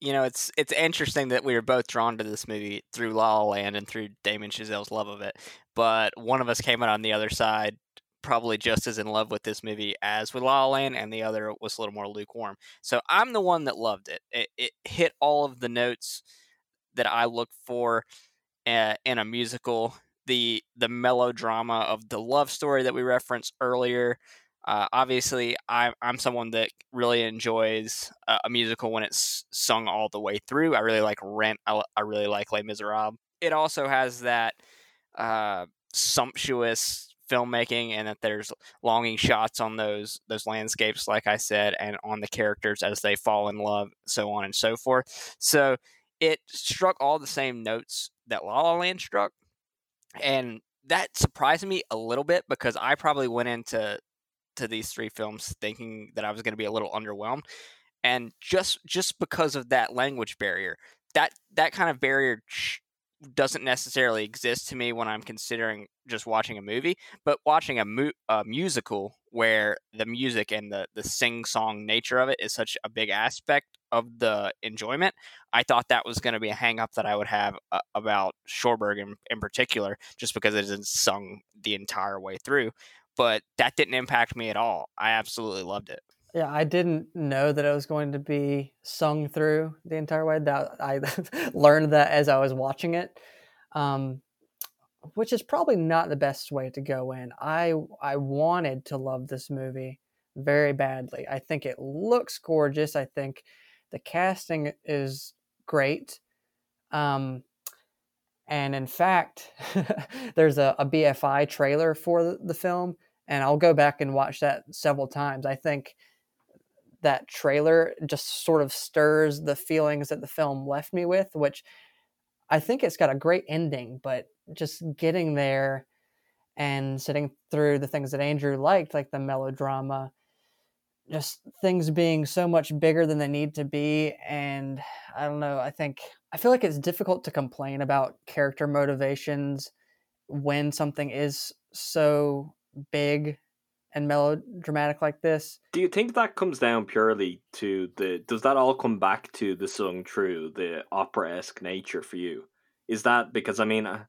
you know it's it's interesting that we were both drawn to this movie through La La Land and through Damien Chazelle's love of it, but one of us came out on the other side probably just as in love with this movie as with La La Land, and the other was a little more lukewarm. So I'm the one that loved it. It, it hit all of the notes that I look for uh, in a musical. The the melodrama of the love story that we referenced earlier, uh, obviously, I'm, I'm someone that really enjoys a, musical when it's sung all the way through. I really like Rent. I, I really like Les Miserables. It also has that uh, sumptuous filmmaking and that there's longing shots on those those landscapes like i said and on the characters as they fall in love so on and so forth so it struck all the same notes that la la land struck and that surprised me a little bit because i probably went into to these three films thinking that I was going to be a little underwhelmed, and just just because of that language barrier, that that kind of barrier doesn't necessarily exist to me when I'm considering just watching a movie, but watching a, mu- a musical where the music and the the sing song nature of it is such a big aspect of the enjoyment. I thought that was going to be a hang up that I would have uh, about Cherbourg in, in particular, just because it isn't sung the entire way through but that didn't impact me at all. I absolutely loved it. Yeah, I didn't know that it was going to be sung through the entire way. That I learned that as I was watching it, um, which is probably not the best way to go in. I I wanted to love this movie very badly. I think it looks gorgeous. I think the casting is great. Um, and in fact, there's a, a, BFI trailer for the film and I'll go back and watch that several times. I think that trailer just sort of stirs the feelings that the film left me with, which I think it's got a great ending, but just getting there and sitting through the things that Andrew liked, like the melodrama, just things being so much bigger than they need to be. And I don't know, I think I feel like it's difficult to complain about character motivations when something is so big and melodramatic like this. Do you think that comes down purely to the? Does that all come back to the sung true, the opera esque nature for you? Is that because I mean, uh,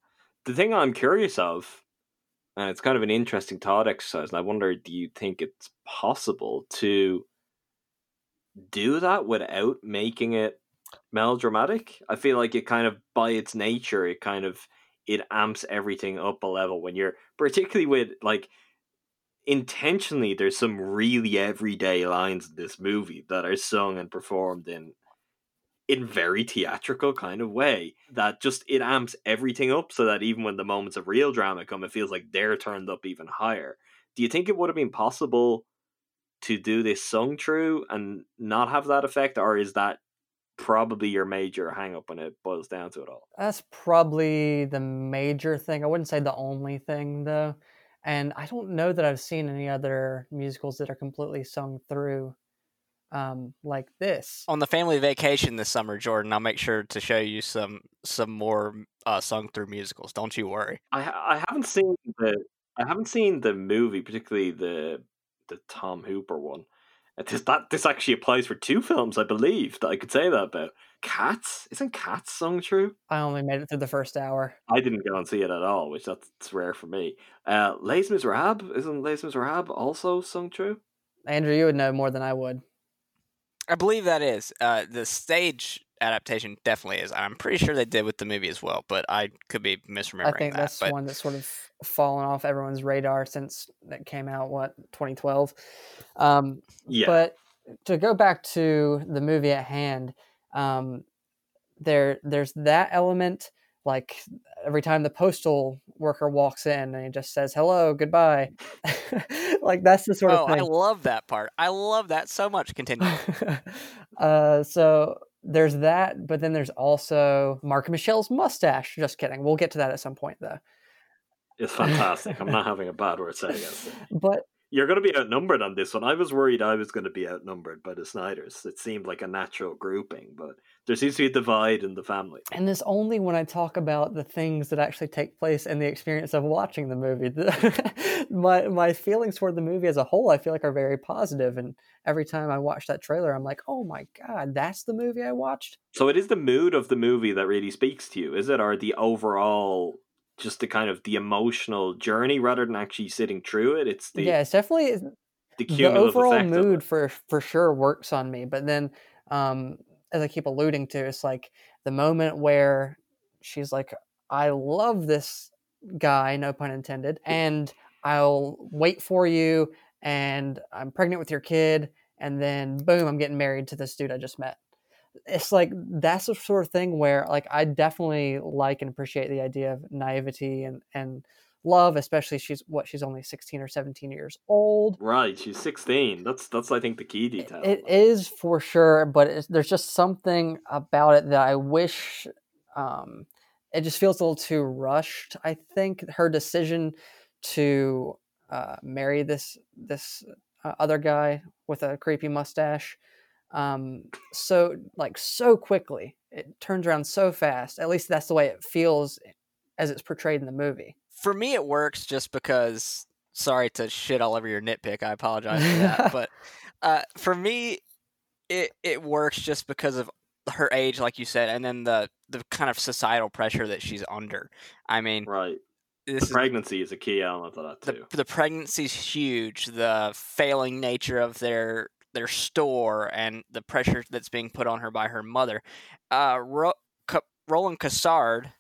the thing I'm curious of, and it's kind of an interesting thought exercise, and I wonder, do you think it's possible to do that without making it melodramatic. I feel like it kind of by its nature, it kind of it amps everything up a level when you're particularly with like intentionally there's some really everyday lines in this movie that are sung and performed in in very theatrical kind of way that just it amps everything up so that even when the moments of real drama come it feels like they're turned up even higher. Do you think it would have been possible to do this sung true and not have that effect or is that probably your major hang up when it boils down to it all That's probably the major thing. I wouldn't say the only thing though. And I don't know that I've seen any other musicals that are completely sung through um, like this. On the family vacation this summer, Jordan, I'll make sure to show you some some more uh, sung through musicals. Don't you worry. I I haven't seen the I haven't seen the movie, particularly the the Tom Hooper one. This that this actually applies for two films, I believe, that I could say that about. Cats isn't Cats sung true? I only made it through the first hour. I didn't go and see it at all, which that's rare for me. Uh, Les Miserables isn't Les Miserables also sung true? Andrew, you would know more than I would. I believe that is uh, the stage adaptation. Definitely is. I'm pretty sure they did with the movie as well, but I could be misremembering I think that. that's but one that's sort of fallen off everyone's radar since that came out. What 2012? Um, Yeah. But to go back to the movie at hand, um, there there's that element. Like every time the postal worker walks in and he just says hello, goodbye. like that's the sort oh, of I love that part. I love that so much. Continue. uh, so there's that, but then there's also Marc Michel's mustache. Just kidding. We'll get to that at some point though. It's fantastic. I'm not having a bad word said against it. But You're going to be outnumbered on this one. I was worried I was going to be outnumbered by the Snyders. It seemed like a natural grouping, but there seems to be a divide in the family. and it's only when I talk about the things that actually take place and the experience of watching the movie. My my feelings toward the movie as a whole, I feel like are very positive. And every time I watch that trailer, I'm like, oh my god, that's the movie I watched. So it is the mood of the movie that really speaks to you, is it? Or the overall, just the kind of the emotional journey rather than actually sitting through it? It's the, yeah, it's definitely the the overall mood for for sure works on me but then um as i keep alluding to it's like the moment where she's like i love this guy no pun intended mm. and i'll wait for you and i'm pregnant with your kid and then boom i'm getting married to this dude i just met. It's like that's the sort of thing where like i definitely like and appreciate the idea of naivety and and love especially she's what she's only 16 or 17 years old Right, she's 16. That's, that's I think, the key detail. it is for sure, but it's, there's just something about it that I wish. Um, it just feels a little too rushed. I think her decision to uh, marry this this uh, other guy with a creepy mustache, um, so like so quickly, it turns around so fast. At least that's the way it feels as it's portrayed in the movie. For me, it works just because. Sorry to shit all over your nitpick. I apologize for that, but uh, for me, it it works just because of her age, like you said, and then the the kind of societal pressure that she's under. I mean, right. this The pregnancy is a key element of that, the too. the pregnancy's huge. The failing nature of their their store and the pressure that's being put on her by her mother. Uh, Ro- Ca- Roland Cassard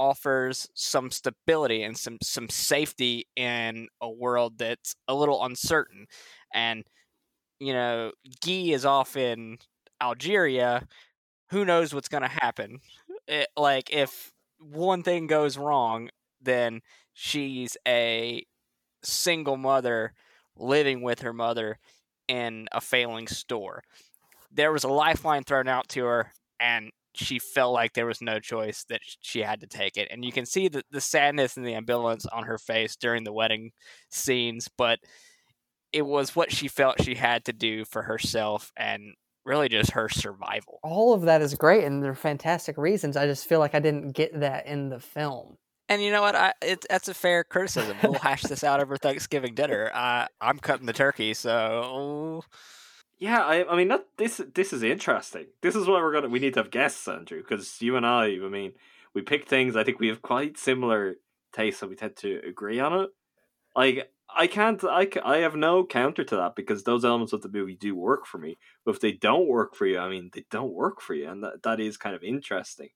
offers some stability and some some safety in a world that's a little uncertain, and you know, Guy is off in Algeria. Who knows what's going to happen? It, like if one thing goes wrong, then she's a single mother living with her mother in a failing store. There was a lifeline thrown out to her, and she felt like there was no choice that she had to take it. And you can see the, the sadness and the ambivalence on her face during the wedding scenes, but it was what she felt she had to do for herself and really just her survival. All of that is great, and they're fantastic reasons. I just feel like I didn't get that in the film. And you know what? I it, that's a fair criticism. We'll hash this out over Thanksgiving dinner. Uh, I'm cutting the turkey, so Yeah, I, I mean that this this is interesting. This is why we're gonna we need to have guests, Andrew, because you and I, I mean, we pick things. I think we have quite similar tastes, and we tend to agree on it. Like I can't. I, I have no counter to that because those elements of the movie do work for me. But if they don't work for you, I mean, they don't work for you, and that, that is kind of interesting.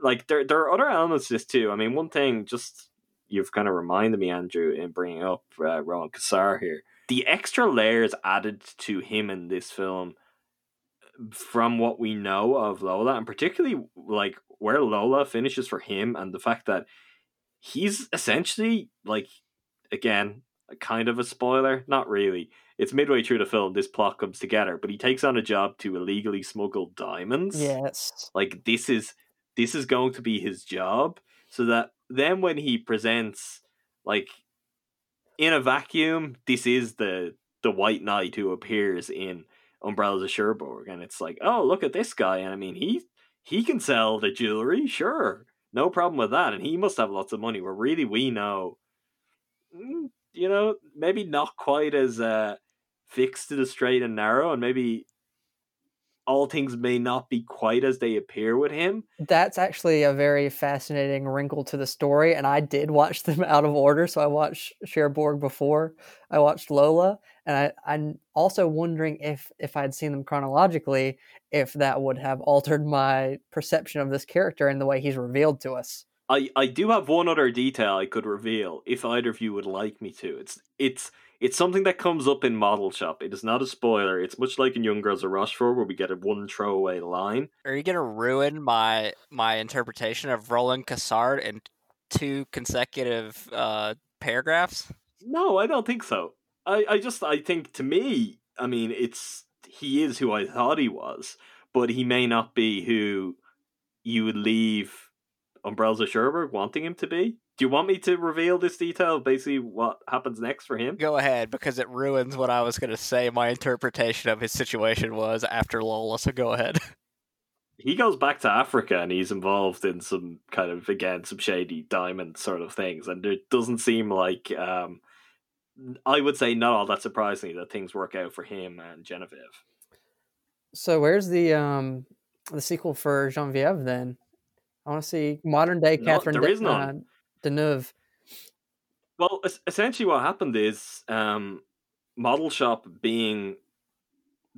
Like there, there are other elements to this too. I mean, one thing just you've kind of reminded me, Andrew, in bringing up uh, Roland Cassard here. The extra layers added to him in this film, from what we know of Lola, and particularly like where Lola finishes for him, and the fact that he's essentially like, again, kind of a spoiler, not really. It's midway through the film. This plot comes together, but he takes on a job to illegally smuggle diamonds. Yes, like this is this is going to be his job, so that then when he presents like in a vacuum, this is the the white knight who appears in Umbrellas of Cherbourg, and it's like, oh, look at this guy, and I mean, he he can sell the jewelry, sure, no problem with that, and he must have lots of money. Where really we know, mm, you know, maybe not quite as uh, fixed to the straight and narrow, and maybe all things may not be quite as they appear with him. That's actually a very fascinating wrinkle to the story, and I did watch them out of order. So I watched Cherbourg before I watched Lola, and I, I'm also wondering if if I'd seen them chronologically, if that would have altered my perception of this character and the way he's revealed to us. I, I do have one other detail I could reveal if either of you would like me to. It's it's it's something that comes up in Model Shop. It is not a spoiler. It's much like in Young Girls of Rochefort, where we get a one throwaway line. Are you gonna ruin my my interpretation of Roland Cassard in two consecutive uh, paragraphs? No, I don't think so. I, I just I think to me, I mean, it's he is who I thought he was, but he may not be who you would leave Umbrellas of Cherbourg wanting him to be. Do you want me to reveal this detail, basically what happens next for him? Go ahead, because it ruins what I was going to say. My interpretation of his situation was after Lola, so go ahead. He goes back to Africa and he's involved in some kind of again some shady diamond sort of things, and it doesn't seem like um, I would say not all that surprisingly that things work out for him and Genevieve. So where's the um the sequel for Genevieve then? I want to see modern day No, Catherine there De- is none. Uh, nerve. Well, essentially, what happened is um, Model Shop being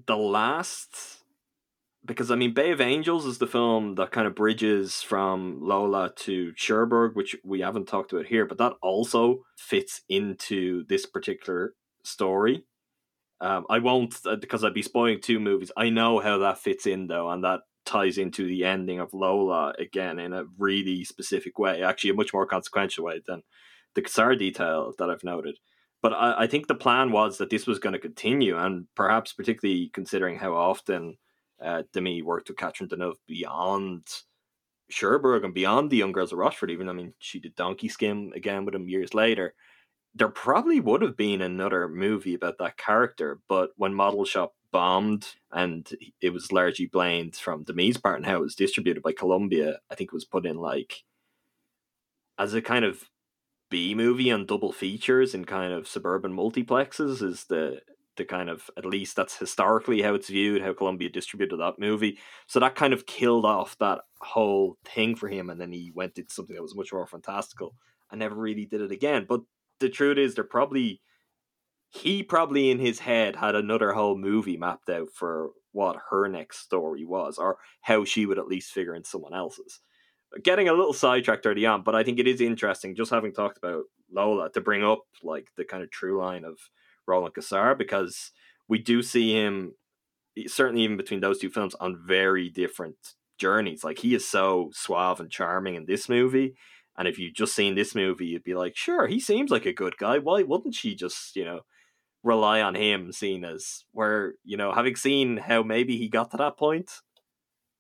the last. Because, I mean, Bay of Angels is the film that kind of bridges from Lola to Cherbourg, which we haven't talked about here, but that also fits into this particular story. Um, I won't, uh, because I'd be spoiling two movies. I know how that fits in, though, and that ties into the ending of Lola again in a really specific way, actually, a much more consequential way than the Cassard detail that I've noted. But I, I think the plan was that this was going to continue, and perhaps particularly considering how often uh, Demy worked with Catherine Deneuve beyond Cherbourg and beyond the Young Girls of Rochefort, even I mean she did Donkey Skin again with him years later. There probably would have been another movie about that character, but when Model Shop bombed and it was largely blamed from the Demy's part and how it was distributed by Columbia, I think it was put in like as a kind of B movie on double features in kind of suburban multiplexes is the the kind of at least that's historically how it's viewed, how Columbia distributed that movie. So that kind of killed off that whole thing for him, and then he went into something that was much more fantastical. I never really did it again. But the truth is, they're probably he probably in his head had another whole movie mapped out for what her next story was, or how she would at least figure in someone else's. Getting a little sidetracked early on, but I think it is interesting, just having talked about Lola, to bring up like the kind of true line of Roland Cassard because we do see him certainly even between those two films on very different journeys. Like he is so suave and charming in this movie, and if you just seen this movie, you'd be like, sure, he seems like a good guy. Why wouldn't she just you know rely on him? Seen as where you know having seen how maybe he got to that point.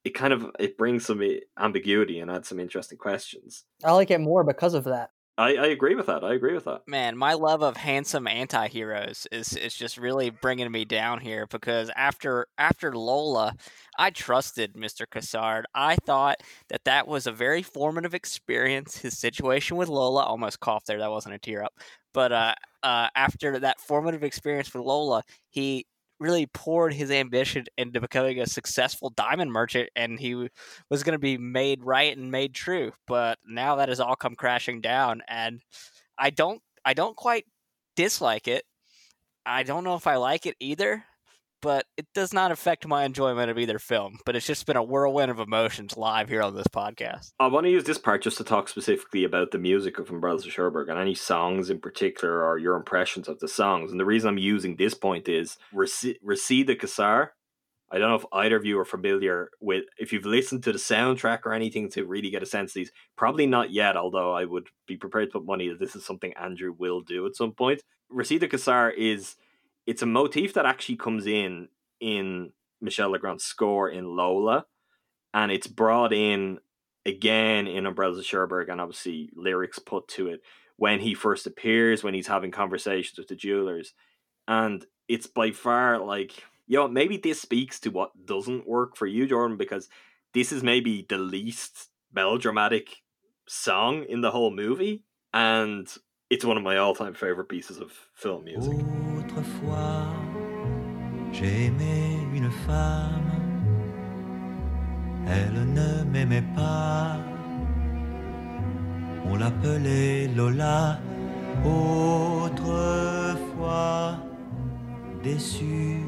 It kind of it brings some ambiguity and adds some interesting questions. I like it more because of that. I, I agree with that. I agree with that. Man, my love of handsome anti-heroes is is just really bringing me down here because after after Lola, I trusted Mr. Cassard. I thought that that was a very formative experience. His situation with Lola, almost coughed there. That wasn't a tear up. But uh, uh, after that formative experience with Lola, he really poured his ambition into becoming a successful diamond merchant and he was going to be made right and made true but now that has all come crashing down and i don't i don't quite dislike it. I don't know if I like it either, but it does not affect my enjoyment of either film. But it's just been a whirlwind of emotions live here on this podcast. I want to use this part just to talk specifically about the music of Umbrellas of Cherbourg and any songs in particular or your impressions of the songs. And the reason I'm using this point is de Cassar. I don't know if either of you are familiar with, if you've listened to the soundtrack or anything to really get a sense of these. Probably not yet, although I would be prepared to put money that this is something Andrew will do at some point. De Cassar is it's a motif that actually comes in in Michel Legrand's score in Lola, and it's brought in again in Umbrellas of Cherbourg, and obviously lyrics put to it when he first appears, when he's having conversations with the jewelers, and it's by far like you know maybe this speaks to what doesn't work for you, Jordan, because this is maybe the least melodramatic song in the whole movie, and it's one of my all-time favorite pieces of film music. Autrefois, j'ai aimé une femme. Elle ne m'aimait pas. On l'appelait Lola. Autrefois, déçu,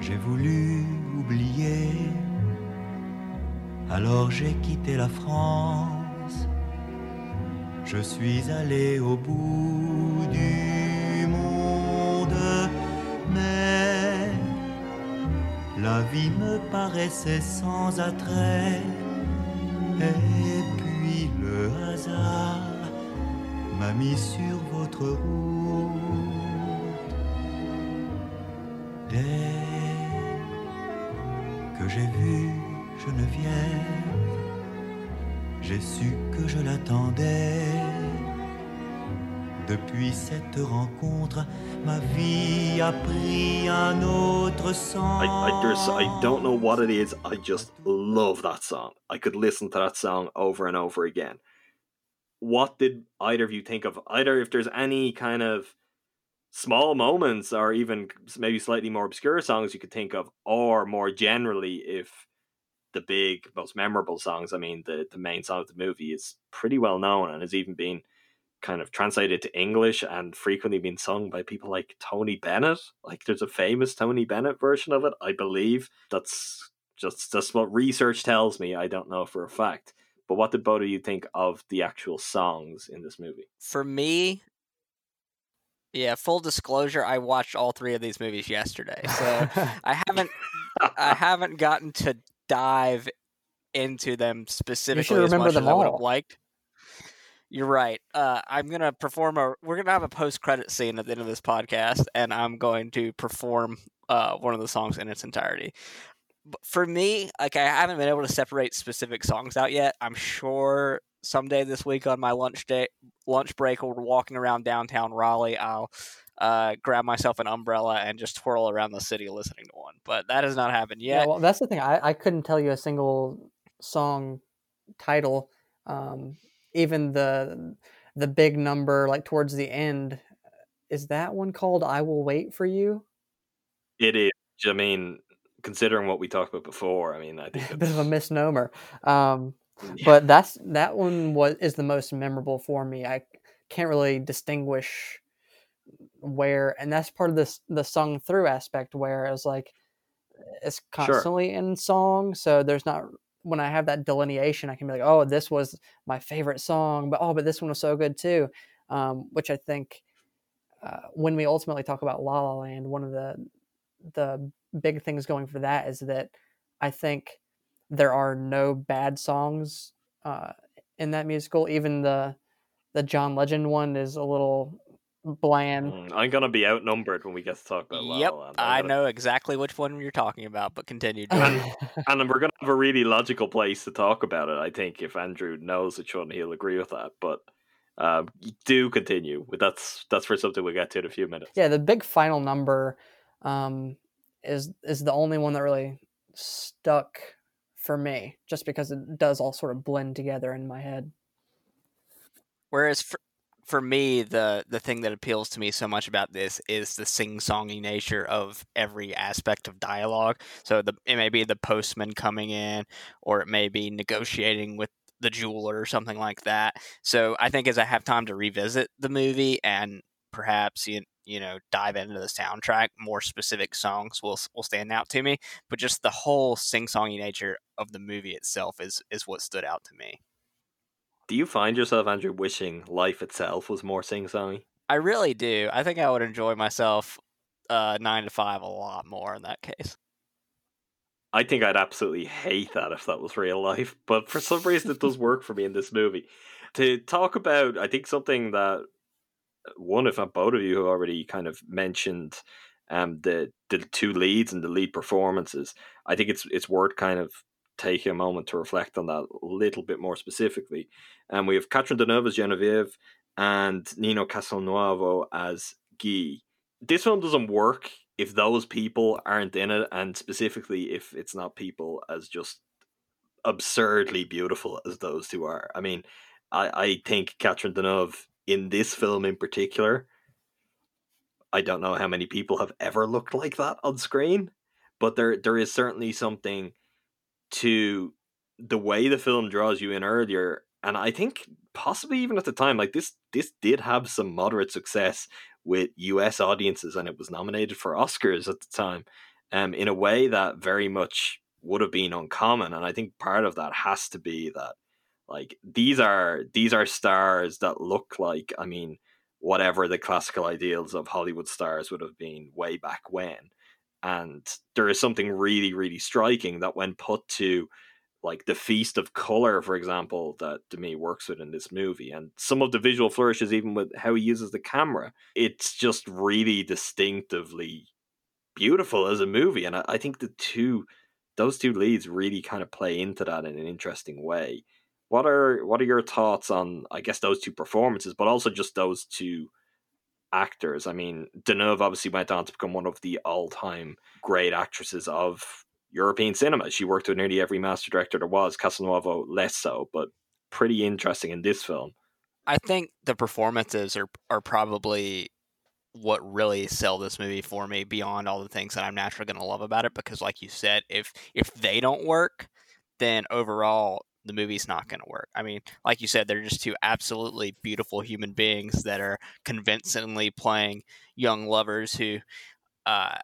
j'ai voulu oublier. Alors j'ai quitté la France je suis allé au bout du la vie me paraissait sans attrait. Et puis le hasard m'a mis sur votre route. Dès que j'ai vu Geneviève, j'ai su que je l'attendais. Depuis cette rencontre, ma vie a pris un autre sens. I, I, I don't know what it is. I just love that song. I could listen to that song over and over again. What did either of you think of? Either if there's any kind of small moments or even maybe slightly more obscure songs you could think of, or more generally, if the big, most memorable songs. I mean, the the main song of the movie is pretty well known and has even been kind of translated to English and frequently been sung by people like Tony Bennett. Like, there's a famous Tony Bennett version of it, I believe. That's just that's what research tells me. I don't know for a fact. But what did both of you think of the actual songs in this movie? For me, yeah, full disclosure, I watched all three of these movies yesterday. So I haven't I haven't gotten to dive into them specifically as much as I would have liked. You're right. Uh, I'm gonna perform a. We're gonna have a post credit scene at the end of this podcast, and I'm going to perform uh, one of the songs in its entirety. But for me, like I haven't been able to separate specific songs out yet. I'm sure someday this week on my lunch day, lunch break, or walking around downtown Raleigh, I'll uh, grab myself an umbrella and just twirl around the city listening to one. But that has not happened yet. Yeah, well, that's the thing. I, I couldn't tell you a single song title. Um, even the the big number, like towards the end, is that one called "I Will Wait for You"? It is. I mean, considering what we talked about before, I mean, I think a bit of a misnomer. Um, yeah. But that's that one was is the most memorable for me. I can't really distinguish where and that's part of this the sung through aspect where it's like it's constantly sure. in song so there's not when i have that delineation i can be like oh this was my favorite song but oh but this one was so good too. Um, which i think uh, when we ultimately talk about la la land one of the the big things going for that is that i think there are no bad songs uh, in that musical. Even the the john legend one is a little bland. Mm, I'm gonna be outnumbered when we get to talk about La Yep, La Land. I gonna... know exactly which one you're talking about, but continue. and, and we're gonna have a really logical place to talk about it. I think if Andrew knows which one, he'll agree with that. But um, do continue. That's that's for something we'll get to in a few minutes. Yeah, the big final number um, is is the only one that really stuck for me, just because it does all sort of blend together in my head. Whereas for, for me, the the thing that appeals to me so much about this is the sing-songy nature of every aspect of dialogue. So the it may be the postman coming in, or it may be negotiating with the jeweler or something like that. So I think as I have time to revisit the movie and perhaps you, you know dive into the soundtrack, more specific songs will will stand out to me. But just the whole sing songy nature of the movie itself is is what stood out to me. Do you find yourself, Andrew, wishing life itself was more sing songy? I really do. I think I would enjoy myself uh, nine to five a lot more in that case. I think I'd absolutely hate that if that was real life, but for some reason it does work for me in this movie. To talk about, I think something that one, if not both of you, have already kind of mentioned um, the the two leads and the lead performances. I think it's it's worth kind of taking a moment to reflect on that a little bit more specifically. And we have Catherine Deneuve as Genevieve and Nino Castelnuovo as Guy. This film doesn't work if those people aren't in it, and specifically if it's not people as just absurdly beautiful as those two are. I mean, I, I think Catherine Deneuve in this film in particular, I don't know how many people have ever looked like that on screen, but there there is certainly something to the way the film draws you in earlier, and I think possibly even at the time, like this this did have some moderate success with US audiences and it was nominated for Oscars at the time um, in a way that very much would have been uncommon. And I think part of that has to be that like these are these are stars that look like I mean whatever the classical ideals of Hollywood stars would have been way back when. And there is something really, really striking that when put to like the feast of color, for example, that Demy works with in this movie, and some of the visual flourishes, even with how he uses the camera, it's just really distinctively beautiful as a movie. And I, I think the two, those two leads, really kind of play into that in an interesting way. What are what are your thoughts on, I guess, those two performances, but also just those two actors? I mean, Deneuve obviously went on to become one of the all-time great actresses of European cinema. She worked with nearly every master director there was, Castelnuovo less so, but pretty interesting in this film. I think the performances are are probably what really sell this movie for me beyond all the things that I'm naturally going to love about it because like you said if if they don't work then overall the movie's not going to work. I mean, like you said they're just two absolutely beautiful human beings that are convincingly playing young lovers who uh,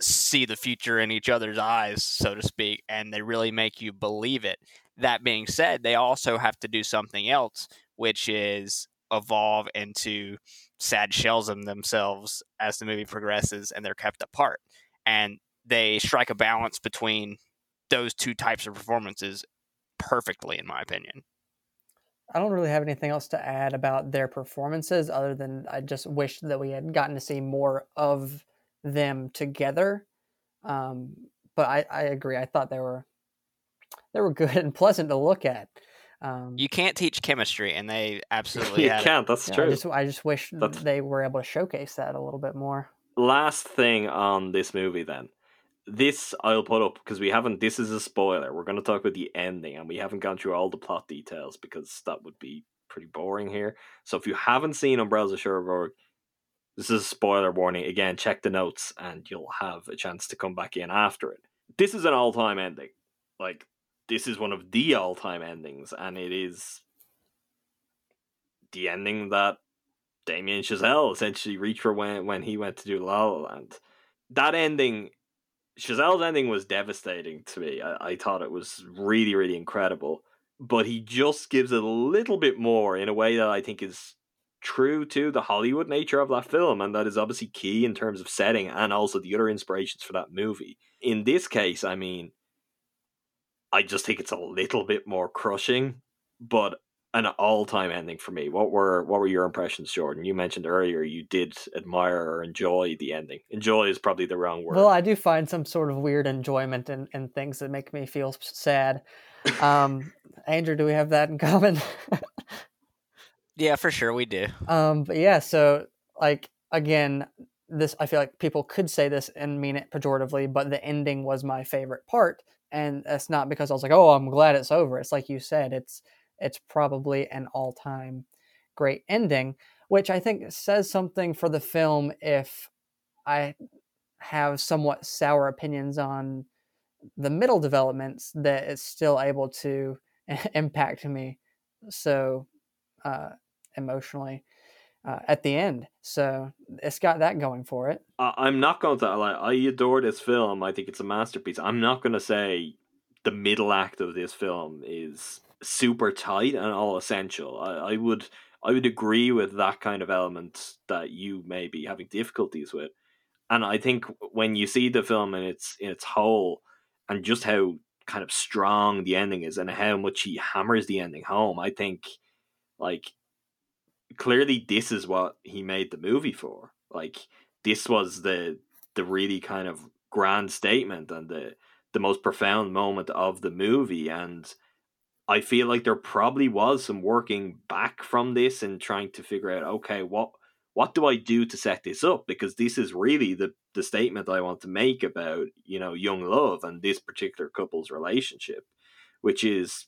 see the future in each other's eyes, so to speak, and they really make you believe it. That being said, they also have to do something else, which is evolve into sad shells of themselves as the movie progresses and they're kept apart. And they strike a balance between those two types of performances perfectly, in my opinion. I don't really have anything else to add about their performances other than I just wish that we had gotten to see more of them together. Um, but I, I agree. I thought they were they were good and pleasant to look at. Um, you can't teach chemistry, and they absolutely you can't. It. That's yeah, true. I just, I just wish That's... they were able to showcase that a little bit more. Last thing on this movie, then. This I'll put up because we haven't. This is a spoiler. We're going to talk about the ending, and we haven't gone through all the plot details because that would be pretty boring here. So if you haven't seen Umbrellas of Cherbourg, this is a spoiler warning. Again, check the notes and you'll have a chance to come back in after it. This is an all time ending. Like, this is one of the all time endings, and it is the ending that Damien Chazelle essentially reached for when, when he went to do La La Land. That ending, Chazelle's ending was devastating to me. I, I thought it was really, really incredible. But he just gives it a little bit more in a way that I think is true to the Hollywood nature of that film, and that is obviously key in terms of setting and also the other inspirations for that movie. In this case, I mean, I just think it's a little bit more crushing, but an all-time ending for me. What were what were your impressions, Jordan? You mentioned earlier you did admire or enjoy the ending. Enjoy is probably the wrong word. Well, I do find some sort of weird enjoyment in, in things that make me feel sad. Um, Andrew, do we have that in common? Yeah, for sure we do. Um, but yeah, so like again, this I feel like people could say this and mean it pejoratively, but the ending was my favorite part, and that's not because I was like, oh, I'm glad it's over. It's like you said, it's it's probably an all time great ending, which I think says something for the film if I have somewhat sour opinions on the middle developments that it's still able to impact me so uh, emotionally. uh, at the end. So it's got that going for it. I'm not going to. I adore this film. I think it's a masterpiece. I'm not going to say the middle act of this film is super tight and all essential. I, I would I would agree with that kind of element that you may be having difficulties with. And I think when you see the film in its in its whole and just how kind of strong the ending is and how much he hammers the ending home, I think like clearly this is what he made the movie for. Like this was the the really kind of grand statement and the the most profound moment of the movie and I feel like there probably was some working back from this and trying to figure out okay what what do I do to set this up because this is really the the statement I want to make about you know young love and this particular couple's relationship which is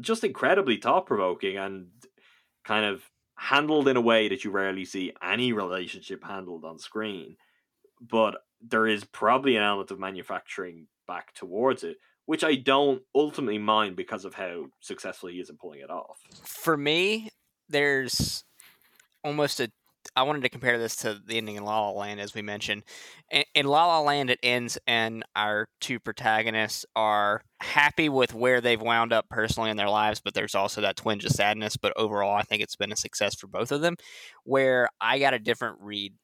just incredibly thought provoking and kind of handled in a way that you rarely see any relationship handled on screen. But there is probably an element of manufacturing back towards it, which I don't ultimately mind because of how successful he is in pulling it off. For me, there's almost a I wanted to compare this to the ending in La La Land, as we mentioned. In, in La La Land, it ends, and our two protagonists are happy with where they've wound up personally in their lives, but there's also that twinge of sadness. But overall, I think it's been a success for both of them. Where I got a different read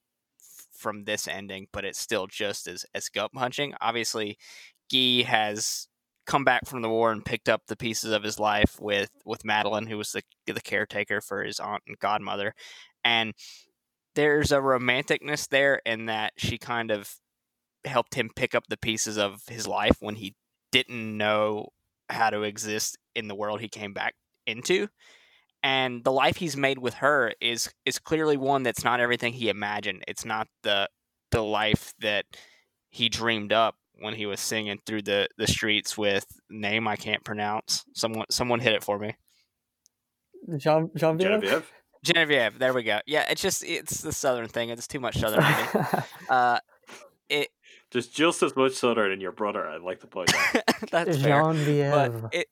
from this ending, but it's still just as, as gut punching. Obviously, Guy has come back from the war and picked up the pieces of his life with with Madeleine, who was the the caretaker for his aunt and godmother, and there's a romanticness there in that she kind of helped him pick up the pieces of his life when he didn't know how to exist in the world he came back into. And the life he's made with her is is clearly one that's not everything he imagined. It's not the the life that he dreamed up when he was singing through the the streets with name I can't pronounce someone someone hit it for me Jean Jean Genevieve. Genevieve, there we go. Yeah, it's just it's the southern thing. It's too much southern. uh, it There's just as much southern in your brother. I'd like to point out. that's fair. Genevieve. But it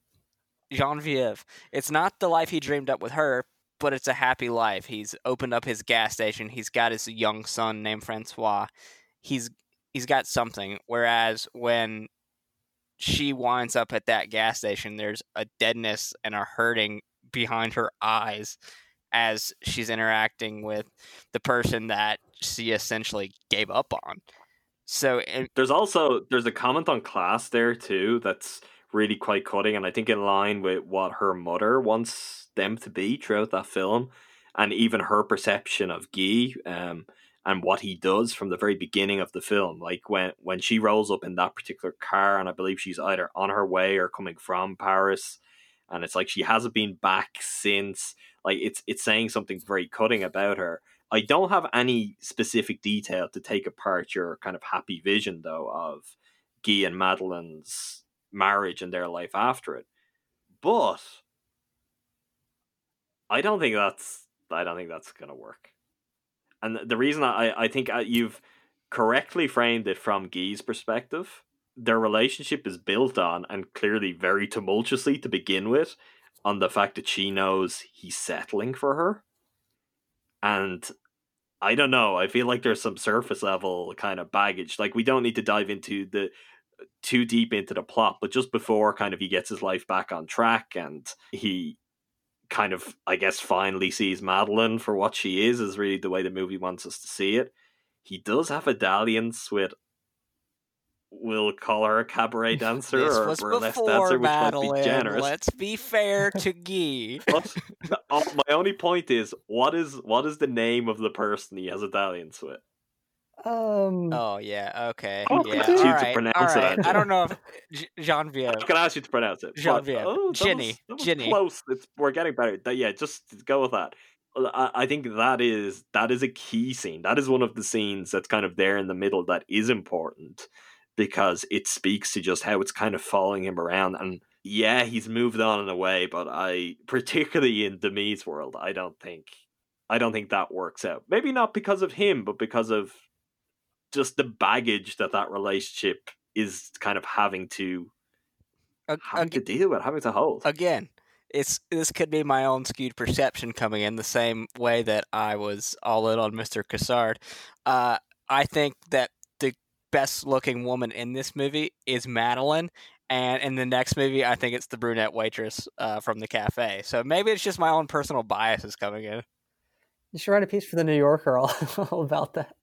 Genevieve. It's not the life he dreamed up with her, but it's a happy life. He's opened up his gas station. He's got his young son named Francois. He's he's got something. Whereas when she winds up at that gas station, there's a deadness and a hurting behind her eyes as she's interacting with the person that she essentially gave up on. So it, There's also there's a comment on class there too that's really quite cutting, and I think in line with what her mother wants them to be throughout that film, and even her perception of Guy, um, and what he does from the very beginning of the film. Like when when she rolls up in that particular car, and I believe she's either on her way or coming from Paris, and it's like she hasn't been back since. Like it's it's saying something very cutting about her. I don't have any specific detail to take apart your kind of happy vision though of Guy and Madeleine's marriage and their life after it. But I don't think that's I don't think that's gonna work. And the reason I I think uh, you've correctly framed it from Guy's perspective. Their relationship is built on and clearly very tumultuously to begin with on the fact that she knows he's settling for her. And I don't know, I feel like there's some surface level kind of baggage. Like we don't need to dive into the too deep into the plot, but just before kind of he gets his life back on track and he kind of I guess finally sees Madeleine for what she is is really the way the movie wants us to see it. He does have a dalliance with we'll call her a cabaret dancer or a burlesque dancer, which Madeleine. might be generous. Let's be fair to Guy. But uh, my only point is, what is what is the name of the person he has a dalliance with? Um, Oh yeah, okay, Oh, yeah. could you All to pronounce all it, right. I don't know if G- Genevieve. I'm gonna ask you to pronounce it. but- Genevieve. Oh, that was- Ginny. was Ginny. Close. It's, we're getting better. Th- Yeah, just go with that. I, I think that is that is a key scene. That is one of the scenes that's kind of there in the middle that is important because it speaks to just how it's kind of following him around. And yeah, he's moved on in a way, but I particularly in Demy's world, I don't think I don't think that works out. Maybe not because of him, but because of just the baggage that that relationship is kind of having to having to deal with, having to hold. again, it's this could be my own skewed perception coming in the same way that I was all in on Mr. Cassard. Uh, I think that the best looking woman in this movie is Madeleine, and in the next movie, I think it's the brunette waitress uh, from the cafe. So maybe it's just my own personal biases coming in. You should write a piece for the New Yorker all, all about that.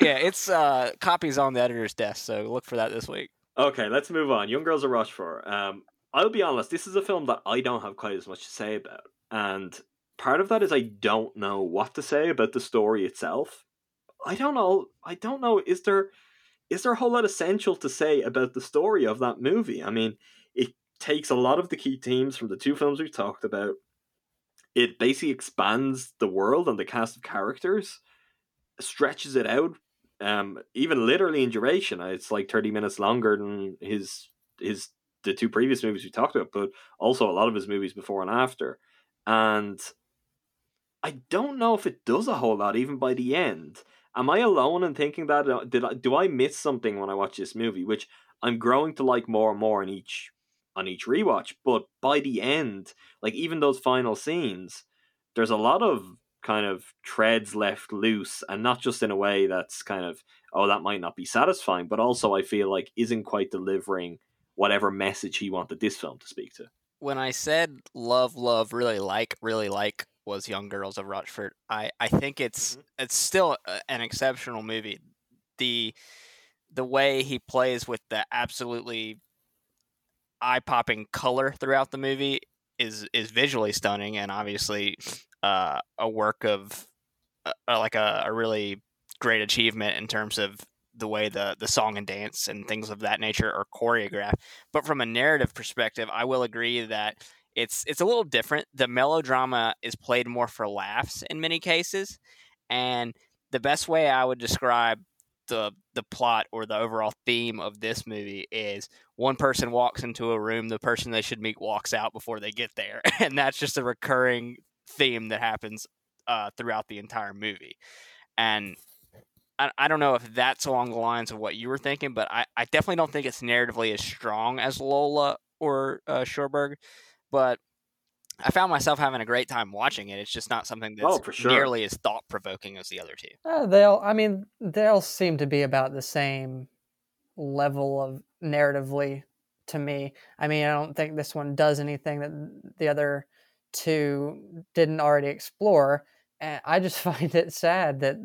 yeah, it's uh, copies on the editor's desk, so look for that this week. Okay, let's move on. Young Girls of Rochefort. Um, I'll be honest, this is a film that I don't have quite as much to say about. And part of that is I don't know what to say about the story itself. I don't know. I don't know. Is there is there a whole lot essential to say about the story of that movie? I mean, it takes a lot of the key themes from the two films we've talked about. It basically expands the world and the cast of characters, stretches it out, um, even literally in duration. It's like thirty minutes longer than his his the two previous movies we talked about, but also a lot of his movies before and after. And I don't know if it does a whole lot, even by the end. Am I alone in thinking that? Uh, did I, do I miss something when I watch this movie, which I'm growing to like more and more in each on each rewatch? But by the end, like even those final scenes, there's a lot of kind of treads left loose, and not just in a way that's kind of oh that might not be satisfying, but also I feel like isn't quite delivering whatever message he wanted this film to speak to. When I said love, love, really like, really like was Young Girls of Rochefort I, I think it's mm-hmm. it's still an exceptional movie. The the way he plays with the absolutely eye popping color throughout the movie is is visually stunning and obviously uh, a work of uh, like a, a really great achievement in terms of the way the the song and dance and things of that nature are choreographed. But from a narrative perspective, I will agree that it's it's a little different. The melodrama is played more for laughs in many cases, and the best way I would describe the the plot or the overall theme of this movie is one person walks into a room, the person they should meet walks out before they get there, and that's just a recurring theme that happens uh, throughout the entire movie. And I, I don't know if that's along the lines of what you were thinking, but I, I definitely don't think it's narratively as strong as Lola or uh, Cherbourg. But I found myself having a great time watching it. It's just not something that's oh, sure. nearly as thought provoking as the other two. Uh, they'll, I mean, they'll seem to be about the same level of narratively to me. I mean, I don't think this one does anything that the other two didn't already explore. And I just find it sad that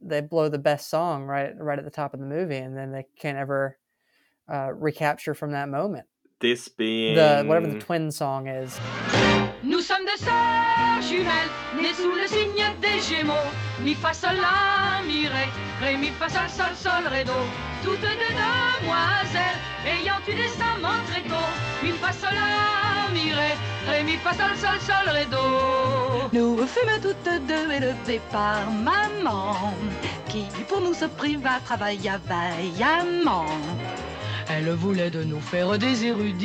they blow the best song right right at the top of the movie, and then they can't ever uh, recapture from that moment. This being the whatever the twin song is. Nous sommes des sœurs jumelles, nées sous le signe des Gémeaux. Mi fa sol la mi ré, ré mi fa sol sol sol ré do. Toutes deux demoiselles, ayant eu des amants très tôt. Mi fa sol la mi ré, ré mi fa sol sol sol ré do. Nous fûmes toutes deux élevées par maman, qui pour nous se priva travailla vaillamment. Elle voulait de nous faire des érudites.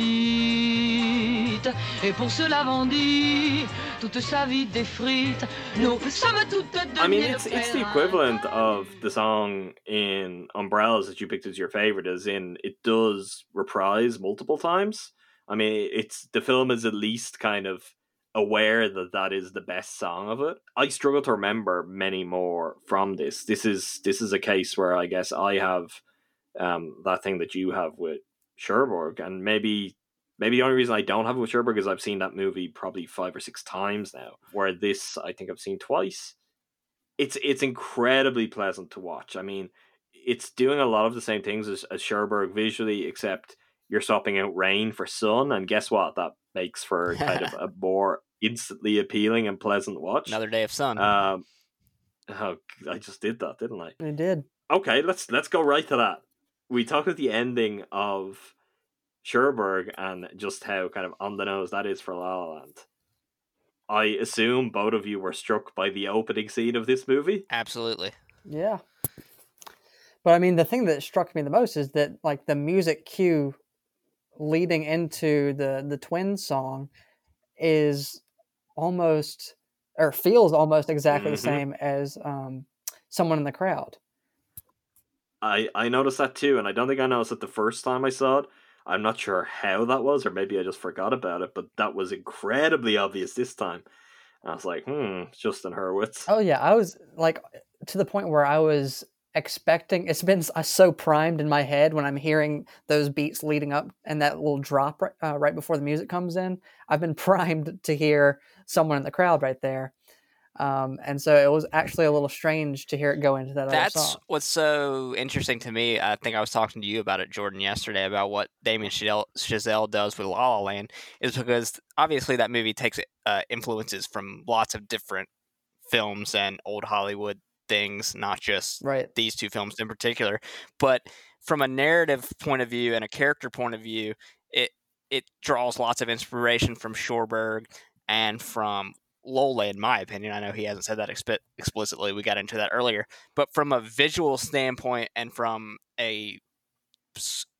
Et pour cela vendit toute sa vie des frites. Nous sommes toutes deux I mean, it's, it's the equivalent of the song in Umbrellas that you picked as your favorite, as in it does reprise multiple times. I mean, it's the film is at least kind of aware that that is the best song of it. I struggle to remember many more from this. This is this is a case where I guess I have um, that thing that you have with Cherbourg, and maybe maybe the only reason I don't have it with Cherbourg is I've seen that movie probably five or six times now. Where this I think I've seen twice. It's it's incredibly pleasant to watch. I mean, it's doing a lot of the same things as, as Cherbourg visually, except you're swapping out rain for sun, and guess what? That makes for kind of a more instantly appealing and pleasant watch. Another day of sun. Um, oh, I just did that, didn't I? I did. Okay, let's let's go right to that we talked about the ending of Cherbourg and just how kind of on the nose that is for La La Land. I assume both of you were struck by the opening scene of this movie. Absolutely. Yeah. But I mean, the thing that struck me the most is that like the music cue leading into the the twin song is almost or feels almost exactly mm-hmm. the same as um, someone in the crowd. I I noticed that too, and I don't think I noticed it the first time I saw it. I'm not sure how that was, or maybe I just forgot about it, but that was incredibly obvious this time. I was like, hmm, Justin Hurwitz. Oh yeah, I was like to the point where I was expecting. It's been so primed in my head when I'm hearing those beats leading up and that little drop right, uh, right before the music comes in. I've been primed to hear someone in the crowd right there. Um, and so it was actually a little strange to hear it go into that. That's what's so interesting to me. I think I was talking to you about it, Jordan, yesterday about what Damien Chazelle, does with La La Land is because obviously that movie takes uh, influences from lots of different films and old Hollywood things, not just right. these two films in particular. But from a narrative point of view and a character point of view, it it draws lots of inspiration from Cherbourg and from Lola, in my opinion. I know he hasn't said that exp- explicitly. We got into that earlier, but from a visual standpoint and from a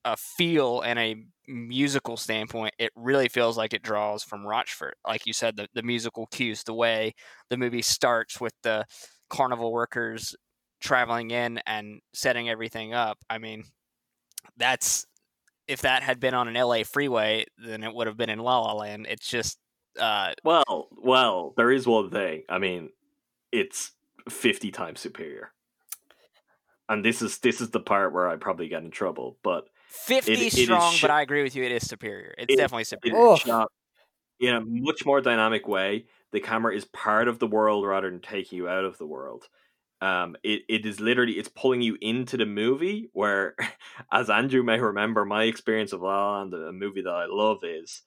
a feel and a musical standpoint, it really feels like it draws from Rochefort. Like you said, the, the musical cues, the way the movie starts with the carnival workers traveling in and setting everything up. I mean, that's if that had been on an LA freeway, then it would have been in La La Land. It's just uh, well, well, there is one thing. I mean, it's fifty times superior, and this is this is the part where I probably get in trouble. But fifty it, strong, sh- but I agree with you. It is superior. It's it, definitely superior. It shot in a much more dynamic way. The camera is part of the world rather than taking you out of the world. Um, it, it is literally it's pulling you into the movie. Where, as Andrew may remember, my experience of La La Land, a movie that I love, is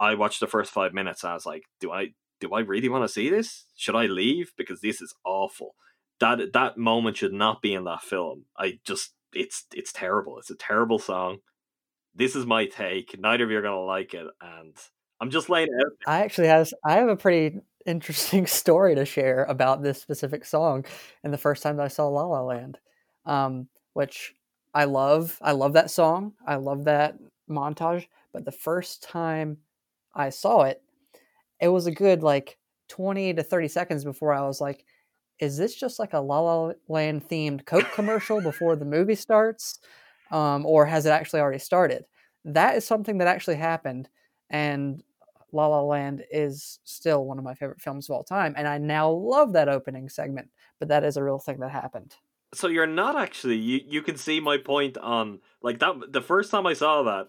I watched the first five minutes and I was like, do I do I really want to see this? Should I leave? Because this is awful. That that moment should not be in that film. I just it's it's terrible. It's a terrible song. This is my take. Neither of you are gonna like it, and I'm just laying it out. I actually have I have a pretty interesting story to share about this specific song and the first time that I saw La La Land. Um, which I love. I love that song. I love that montage. But the first time I saw it, it was a good like 20 to 30 seconds before I was like, is this just like a La La Land themed Coke commercial before the movie starts? Um, or has it actually already started? That is something that actually happened. And La La Land is still one of my favorite films of all time. And I now love that opening segment. But that is a real thing that happened. So you're not actually you you can see my point on like that the first time I saw that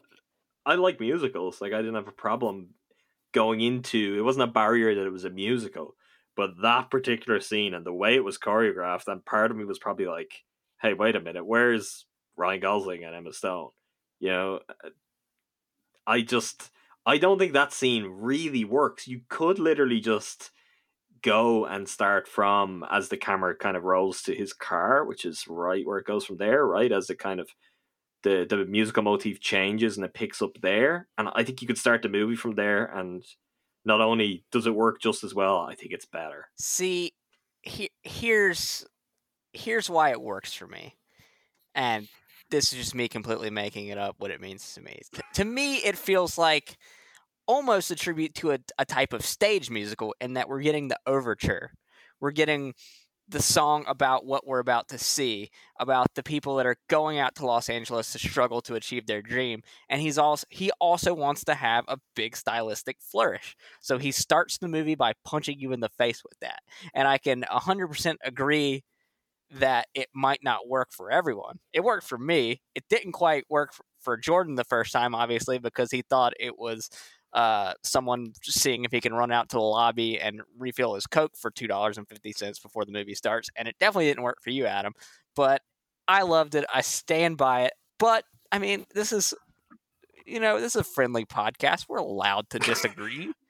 I like musicals. Like I didn't have a problem going into it wasn't a barrier that it was a musical, but that particular scene and the way it was choreographed, and part of me was probably like, "Hey, wait a minute, where's Ryan Gosling and Emma Stone?" You know, uh, I just I don't think that scene really works. You could literally just go and start from as the camera kind of rolls to his car, which is right where it goes from there, right as it kind of the the musical motif changes and it picks up there. And I think you could start the movie from there. And not only does it work just as well, I think it's better. See, he, here's here's why it works for me, and this is just me completely making it up. What it means to me. T- to me, it feels like almost a tribute to a, a type of stage musical in that we're getting the overture. We're getting the song about what we're about to see, about the people that are going out to Los Angeles to struggle to achieve their dream. And he's also he also wants to have a big stylistic flourish. So he starts the movie by punching you in the face with that. And I can 100% agree that it might not work for everyone. It worked for me. It didn't quite work for Jordan the first time obviously because he thought it was uh, someone seeing if he can run out to the lobby and refill his Coke for two dollars and fifty cents before the movie starts. And it definitely didn't work for you, Adam. But I loved it. I stand by it. But I mean, this is you know, this is a friendly podcast. We're allowed to disagree.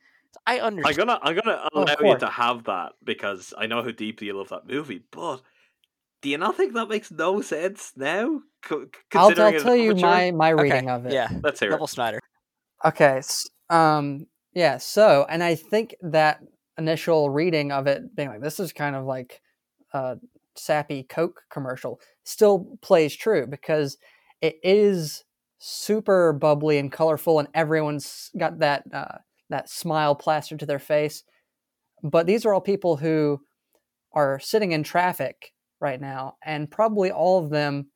I understand. I'm gonna I'm gonna allow oh, you to have that because I know how deeply you love that movie, but do you not think that makes no sense now? I'll, I'll tell you my my reading okay. of it. Yeah, let's hear Double it. Snyder. Okay, um, yeah. So, and I think that initial reading of it being like this is kind of like a sappy Coke commercial still plays true because it is super bubbly and colorful, and everyone's got that uh, that smile plastered to their face. But these are all people who are sitting in traffic right now, and probably all of them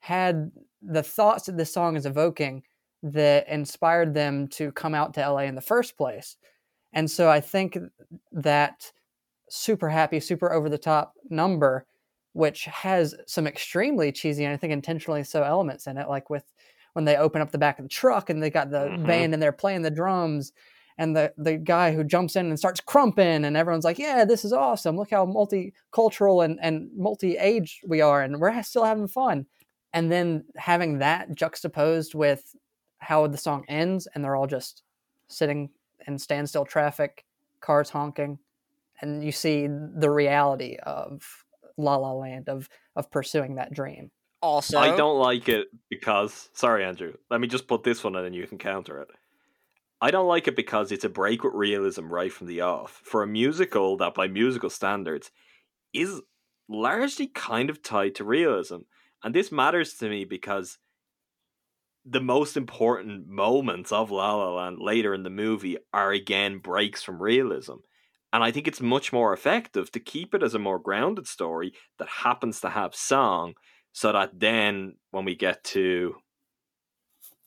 had the thoughts that this song is evoking that inspired them to come out to LA in the first place. And so I think that super happy, super over the top number, which has some extremely cheesy and I think intentionally so elements in it, like with when they open up the back of the truck and they got the Mhm. band they're playing the drums and the, the guy who jumps in and starts crumping and everyone's like, yeah, this is awesome. Look how multicultural and, and multi-age we are and we're still having fun. And then having that juxtaposed with how the song ends and they're all just sitting in standstill traffic, cars honking, and you see the reality of La La Land of of pursuing that dream. Also, I don't like it because sorry, Andrew. Let me just put this one in and you can counter it. I don't like it because it's a break with realism right from the off. For a musical that by musical standards is largely kind of tied to realism. And this matters to me because the most important moments of La La Land later in the movie are again breaks from realism. And I think it's much more effective to keep it as a more grounded story that happens to have song so that then when we get to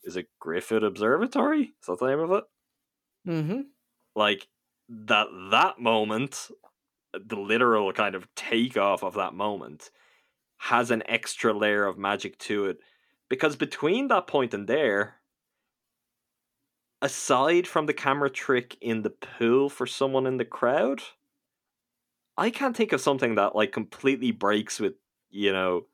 is it Griffith Observatory? Is that the name of it? Mm-hmm. Like that that moment, the literal kind of takeoff of that moment has an extra layer of magic to it. Because between that point and there, aside from the camera trick in the pool for someone in the crowd, I can't think of something that like completely breaks with, you know,